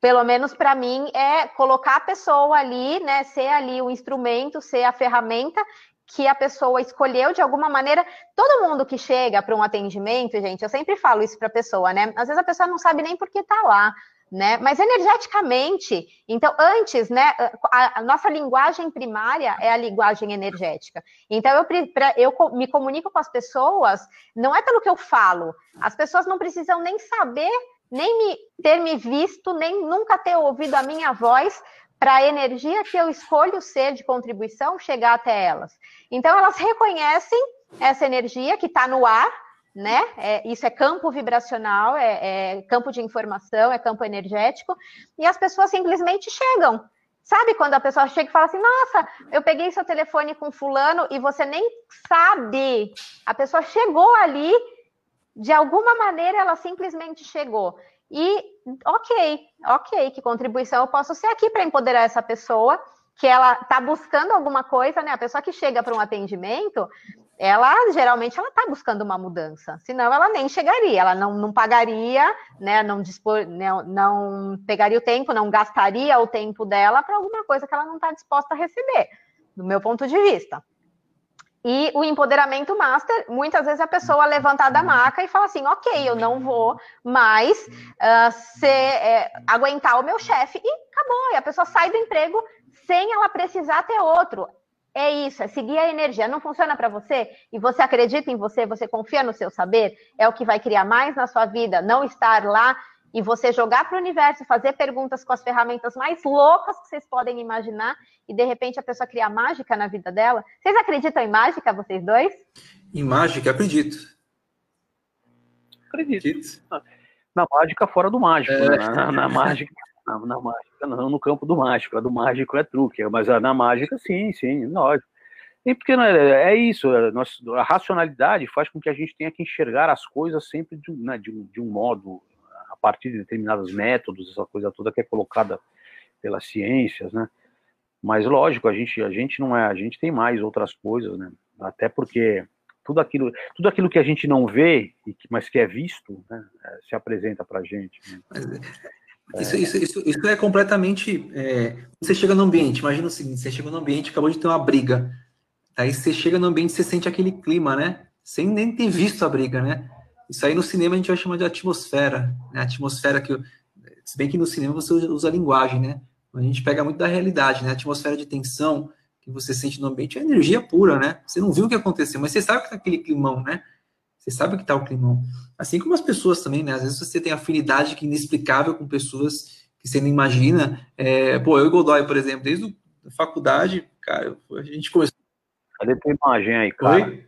pelo menos para mim, é colocar a pessoa ali, né? Ser ali o instrumento, ser a ferramenta que a pessoa escolheu de alguma maneira. Todo mundo que chega para um atendimento, gente, eu sempre falo isso para a pessoa, né? Às vezes a pessoa não sabe nem por que está lá. Né? Mas energeticamente, então antes, né, a, a, nossa linguagem primária é a linguagem energética. Então eu, pra, eu me comunico com as pessoas, não é pelo que eu falo. As pessoas não precisam nem saber, nem me, ter me visto, nem nunca ter ouvido a minha voz para a energia que eu escolho ser de contribuição chegar até elas. Então, elas reconhecem essa energia que está no ar, né? É, isso é campo vibracional, é, é campo de informação, é campo energético, e as pessoas simplesmente chegam. Sabe quando a pessoa chega e fala assim: Nossa, eu peguei seu telefone com fulano e você nem sabe. A pessoa chegou ali, de alguma maneira ela simplesmente chegou. E ok, ok, que contribuição eu posso ser aqui para empoderar essa pessoa, que ela está buscando alguma coisa, né? A pessoa que chega para um atendimento, ela geralmente ela está buscando uma mudança, senão ela nem chegaria, ela não, não pagaria, né? Não, dispor, não, não pegaria o tempo, não gastaria o tempo dela para alguma coisa que ela não está disposta a receber, do meu ponto de vista. E o empoderamento master, muitas vezes a pessoa levanta da maca e fala assim: ok, eu não vou mais uh, ser, é, aguentar o meu chefe, e acabou. E a pessoa sai do emprego sem ela precisar ter outro. É isso, é seguir a energia. Não funciona para você? E você acredita em você, você confia no seu saber? É o que vai criar mais na sua vida, não estar lá e você jogar para o universo, fazer perguntas com as ferramentas mais loucas que vocês podem imaginar, e de repente a pessoa criar mágica na vida dela. Vocês acreditam em mágica, vocês dois? Em mágica, acredito. Acredito. acredito. Na mágica fora do mágico, é. né? na, na, mágica. Na, na, mágica, não no campo do mágico. A do mágico é truque, mas na mágica, sim, sim, lógico. E porque né, é isso, é, a racionalidade faz com que a gente tenha que enxergar as coisas sempre de, né, de, de um modo partir de determinados métodos, essa coisa toda que é colocada pelas ciências, né? Mas lógico, a gente, a gente não é, a gente tem mais outras coisas, né? Até porque tudo aquilo, tudo aquilo que a gente não vê, mas que é visto, né, é, se apresenta para a gente. Né? Isso, isso, isso, isso, é completamente. É, você chega no ambiente, imagina o seguinte: você chega no ambiente, acabou de ter uma briga. Aí você chega no ambiente, você sente aquele clima, né? Sem nem ter visto a briga, né? Isso aí no cinema a gente vai chamar de atmosfera, né? atmosfera que, se bem que no cinema você usa a linguagem, né? A gente pega muito da realidade, né? A atmosfera de tensão que você sente no ambiente é energia pura, né? Você não viu o que aconteceu, mas você sabe que tá aquele climão, né? Você sabe que tá o climão. Assim como as pessoas também, né? Às vezes você tem afinidade que inexplicável com pessoas que você não imagina. É, pô, eu e Godoy, por exemplo, desde a faculdade, cara, a gente começou. Cadê tua imagem aí, cara? Oi?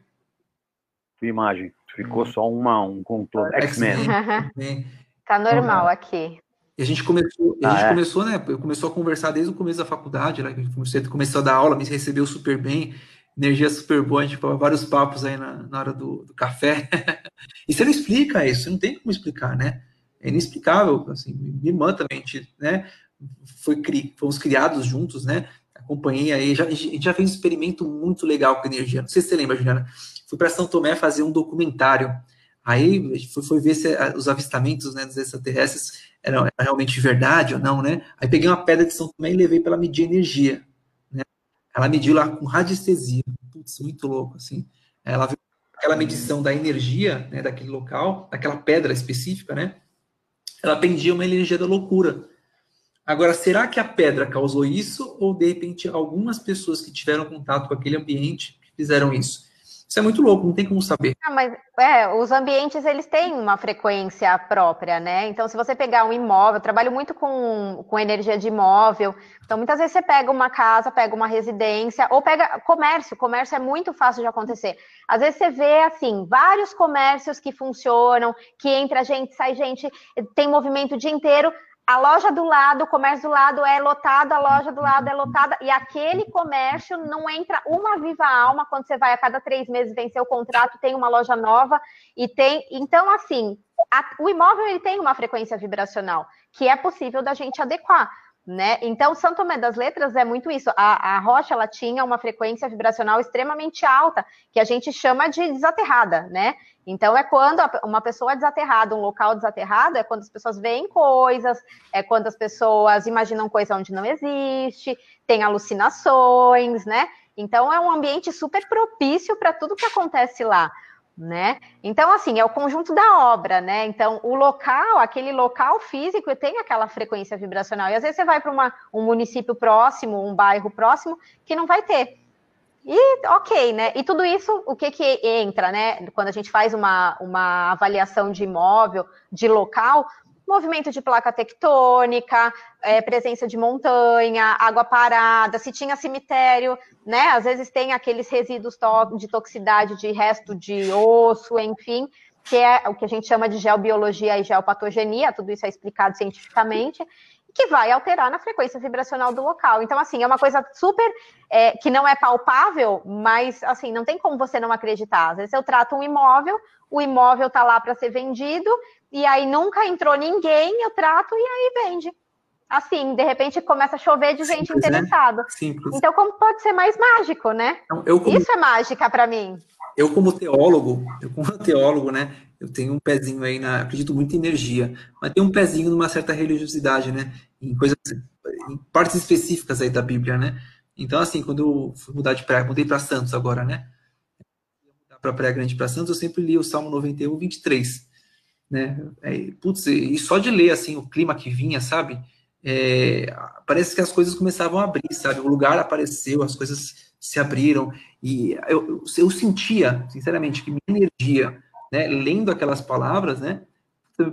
Tua imagem. Ficou só uma, um contorno. X-Men. tá normal aqui. E a gente começou, a ah, gente é? começou, né? Começou a conversar desde o começo da faculdade, né? Você começou a dar aula, me recebeu super bem, energia super boa, a gente falava vários papos aí na, na hora do, do café. e você não explica isso, não tem como explicar, né? É inexplicável, assim, minha irmã também, a gente, né? Foi, cri, fomos criados juntos, né? Acompanhei aí, já, a gente já fez um experimento muito legal com energia. Não sei se você lembra, Juliana fui para São Tomé fazer um documentário. Aí foi, foi ver se os avistamentos né, dos extraterrestres eram, eram, realmente verdade ou não, né? Aí peguei uma pedra de São Tomé e levei para ela medir energia. Ela mediu lá com radiestesia. Putz, muito louco, assim. Ela viu aquela medição da energia né, daquele local, daquela pedra específica, né? Ela pendia uma energia da loucura. Agora, será que a pedra causou isso ou, de repente, algumas pessoas que tiveram contato com aquele ambiente fizeram isso? Isso é muito louco, não tem como saber. Ah, mas é, os ambientes eles têm uma frequência própria, né? Então, se você pegar um imóvel, eu trabalho muito com, com energia de imóvel. Então, muitas vezes você pega uma casa, pega uma residência, ou pega comércio. Comércio é muito fácil de acontecer. Às vezes você vê assim, vários comércios que funcionam, que entra gente, sai gente, tem movimento o dia inteiro a loja do lado, o comércio do lado é lotado, a loja do lado é lotada, e aquele comércio não entra uma viva alma quando você vai a cada três meses vencer o contrato, tem uma loja nova e tem. Então, assim, a, o imóvel ele tem uma frequência vibracional que é possível da gente adequar. Né? Então, Santo Tomé das Letras é muito isso. A, a, rocha ela tinha uma frequência vibracional extremamente alta, que a gente chama de desaterrada, né? Então, é quando uma pessoa é desaterrada, um local desaterrado, é quando as pessoas veem coisas, é quando as pessoas imaginam coisa onde não existe, tem alucinações, né? Então, é um ambiente super propício para tudo que acontece lá né? Então, assim, é o conjunto da obra, né? Então, o local, aquele local físico tem aquela frequência vibracional. E às vezes você vai para um município próximo, um bairro próximo, que não vai ter. E ok, né? E tudo isso, o que que entra, né? Quando a gente faz uma, uma avaliação de imóvel, de local, movimento de placa tectônica, é, presença de montanha, água parada, se tinha cemitério, né? Às vezes tem aqueles resíduos de toxicidade de resto de osso, enfim, que é o que a gente chama de geobiologia e geopatogenia, tudo isso é explicado cientificamente que vai alterar na frequência vibracional do local. Então, assim, é uma coisa super é, que não é palpável, mas assim, não tem como você não acreditar. Às vezes eu trato um imóvel, o imóvel está lá para ser vendido, e aí nunca entrou ninguém, eu trato e aí vende. Assim, de repente começa a chover de gente Simples, né? interessada. Né? Então, como pode ser mais mágico, né? Então, como... Isso é mágica para mim. Eu, como teólogo, eu como teólogo, né? eu tenho um pezinho aí na, acredito muito em energia, mas tem um pezinho numa certa religiosidade, né? Em coisas, em partes específicas aí da Bíblia, né? Então, assim, quando eu fui mudar de praia, mudei para Santos agora, né? Para Praia Grande para Santos, eu sempre li o Salmo 91, 23, né? É, putz, e só de ler, assim, o clima que vinha, sabe? É, parece que as coisas começavam a abrir, sabe? O lugar apareceu, as coisas se abriram, e eu, eu, sentia, sinceramente, que minha energia né, lendo aquelas palavras, né,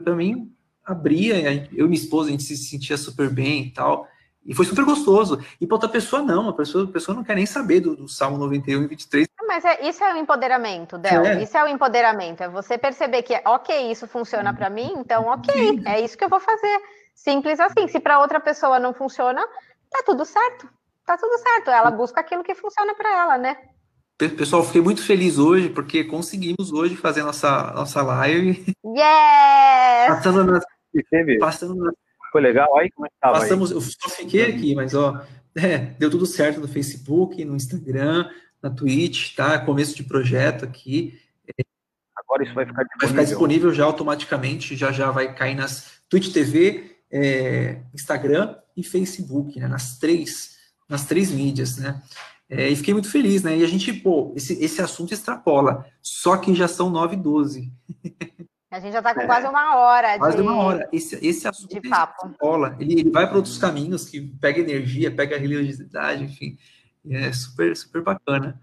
para mim abria, eu e minha esposa, a gente se sentia super bem e tal, e foi super gostoso. E para outra pessoa, não, a pessoa, a pessoa não quer nem saber do, do Salmo 91 e 23. Mas é, isso é o empoderamento, Del, é. isso é o empoderamento, é você perceber que, ok, isso funciona para mim, então ok, Sim. é isso que eu vou fazer. Simples assim, se para outra pessoa não funciona, tá tudo certo, tá tudo certo, ela busca aquilo que funciona para ela, né? Pessoal, fiquei muito feliz hoje, porque conseguimos hoje fazer nossa, nossa live. Yes! Passando nas, passando nas, Foi legal aí? Como é que tava passamos, aí? Eu só fiquei aqui, mas ó, é, deu tudo certo no Facebook, no Instagram, na Twitch, tá? Começo de projeto aqui. Agora isso vai ficar disponível. Vai ficar disponível já automaticamente, já já vai cair nas Twitch TV, é, Instagram e Facebook, né? Nas três, nas três mídias, né? É, e fiquei muito feliz, né? E a gente, pô, esse, esse assunto extrapola. Só que já são 9 e 12. A gente já está com é, quase uma hora. Quase de, uma hora. Esse, esse assunto de papo. extrapola. Ele, ele vai para outros caminhos que pega energia, pega religiosidade, enfim. É super, super bacana.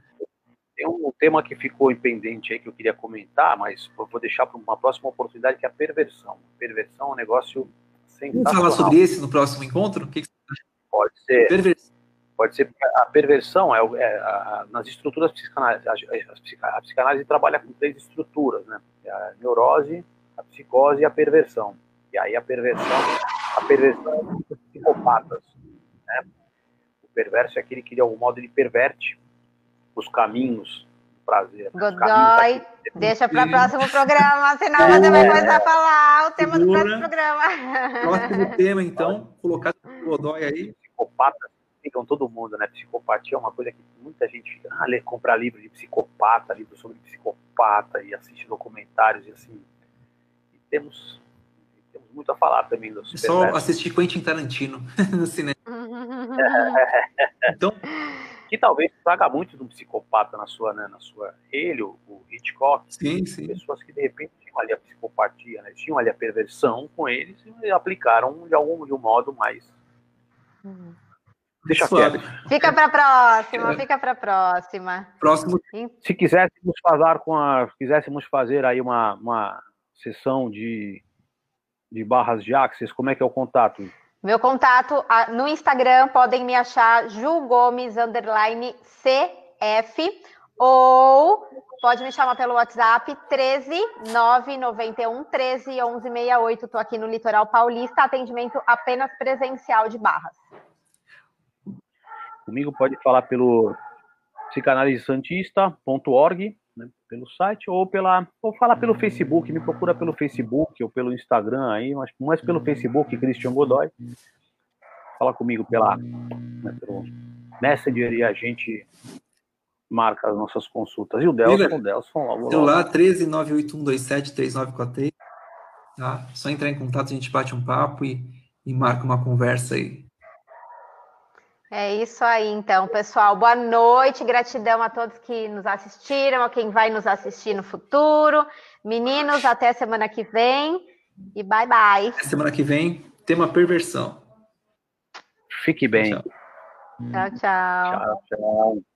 Tem um tema que ficou pendente aí que eu queria comentar, mas vou deixar para uma próxima oportunidade, que é a perversão. Perversão é um negócio sensacional. Vamos falar sobre esse no próximo encontro? O que, que você acha? Pode ser. Perversão. Pode ser a perversão é, é a, nas estruturas psicanálise. A, a, a, psicanálise trabalha com três estruturas, né? É a neurose, a psicose e a perversão. E aí a perversão, a perversão é dos psicopatas, né? O perverso é aquele que de algum modo ele perverte os caminhos do prazer. Godoy, deixa para o próximo programa, senão é, você vai começar a falar o tema segura. do próximo programa. Próximo tema, então, colocado o Godoy aí. Psicopatas identificam todo mundo, né? Psicopatia é uma coisa que muita gente fica, ah, ler, comprar livro de psicopata, livro sobre psicopata e assiste documentários e assim. E temos, temos muito a falar também dos É só assistir Quentin Tarantino no cinema. então, que talvez traga muito de um psicopata na sua, né, na sua ele, o, o Hitchcock, sim, sim. pessoas que de repente tinham ali a psicopatia, né, tinham ali a perversão com eles e aplicaram de algum de um modo mais uhum. Deixa quieto. Fica para a próxima, é. fica para a próxima. Próximo. Se quiséssemos fazer com a, quiséssemos fazer aí uma, uma sessão de, de barras de axis, como é que é o contato? Meu contato no Instagram podem me achar Ju Gomes underline CF ou pode me chamar pelo WhatsApp 13 991 13 11 68. Estou aqui no Litoral Paulista, atendimento apenas presencial de barras. Comigo pode falar pelo psicanalisesantista.org, né, pelo site, ou pela ou falar pelo Facebook, me procura pelo Facebook ou pelo Instagram aí, mas mais pelo Facebook, Christian Godoy. Fala comigo pela, né, pelo Messenger e a gente marca as nossas consultas. E o Delson, o Delson logo, Celular 13 98127 3943. Tá? Só entrar em contato, a gente bate um papo e, e marca uma conversa aí. É isso aí, então, pessoal. Boa noite, gratidão a todos que nos assistiram, a quem vai nos assistir no futuro. Meninos, até semana que vem e bye bye. Semana que vem, tema perversão. Fique bem. Tchau, tchau. Tchau, tchau.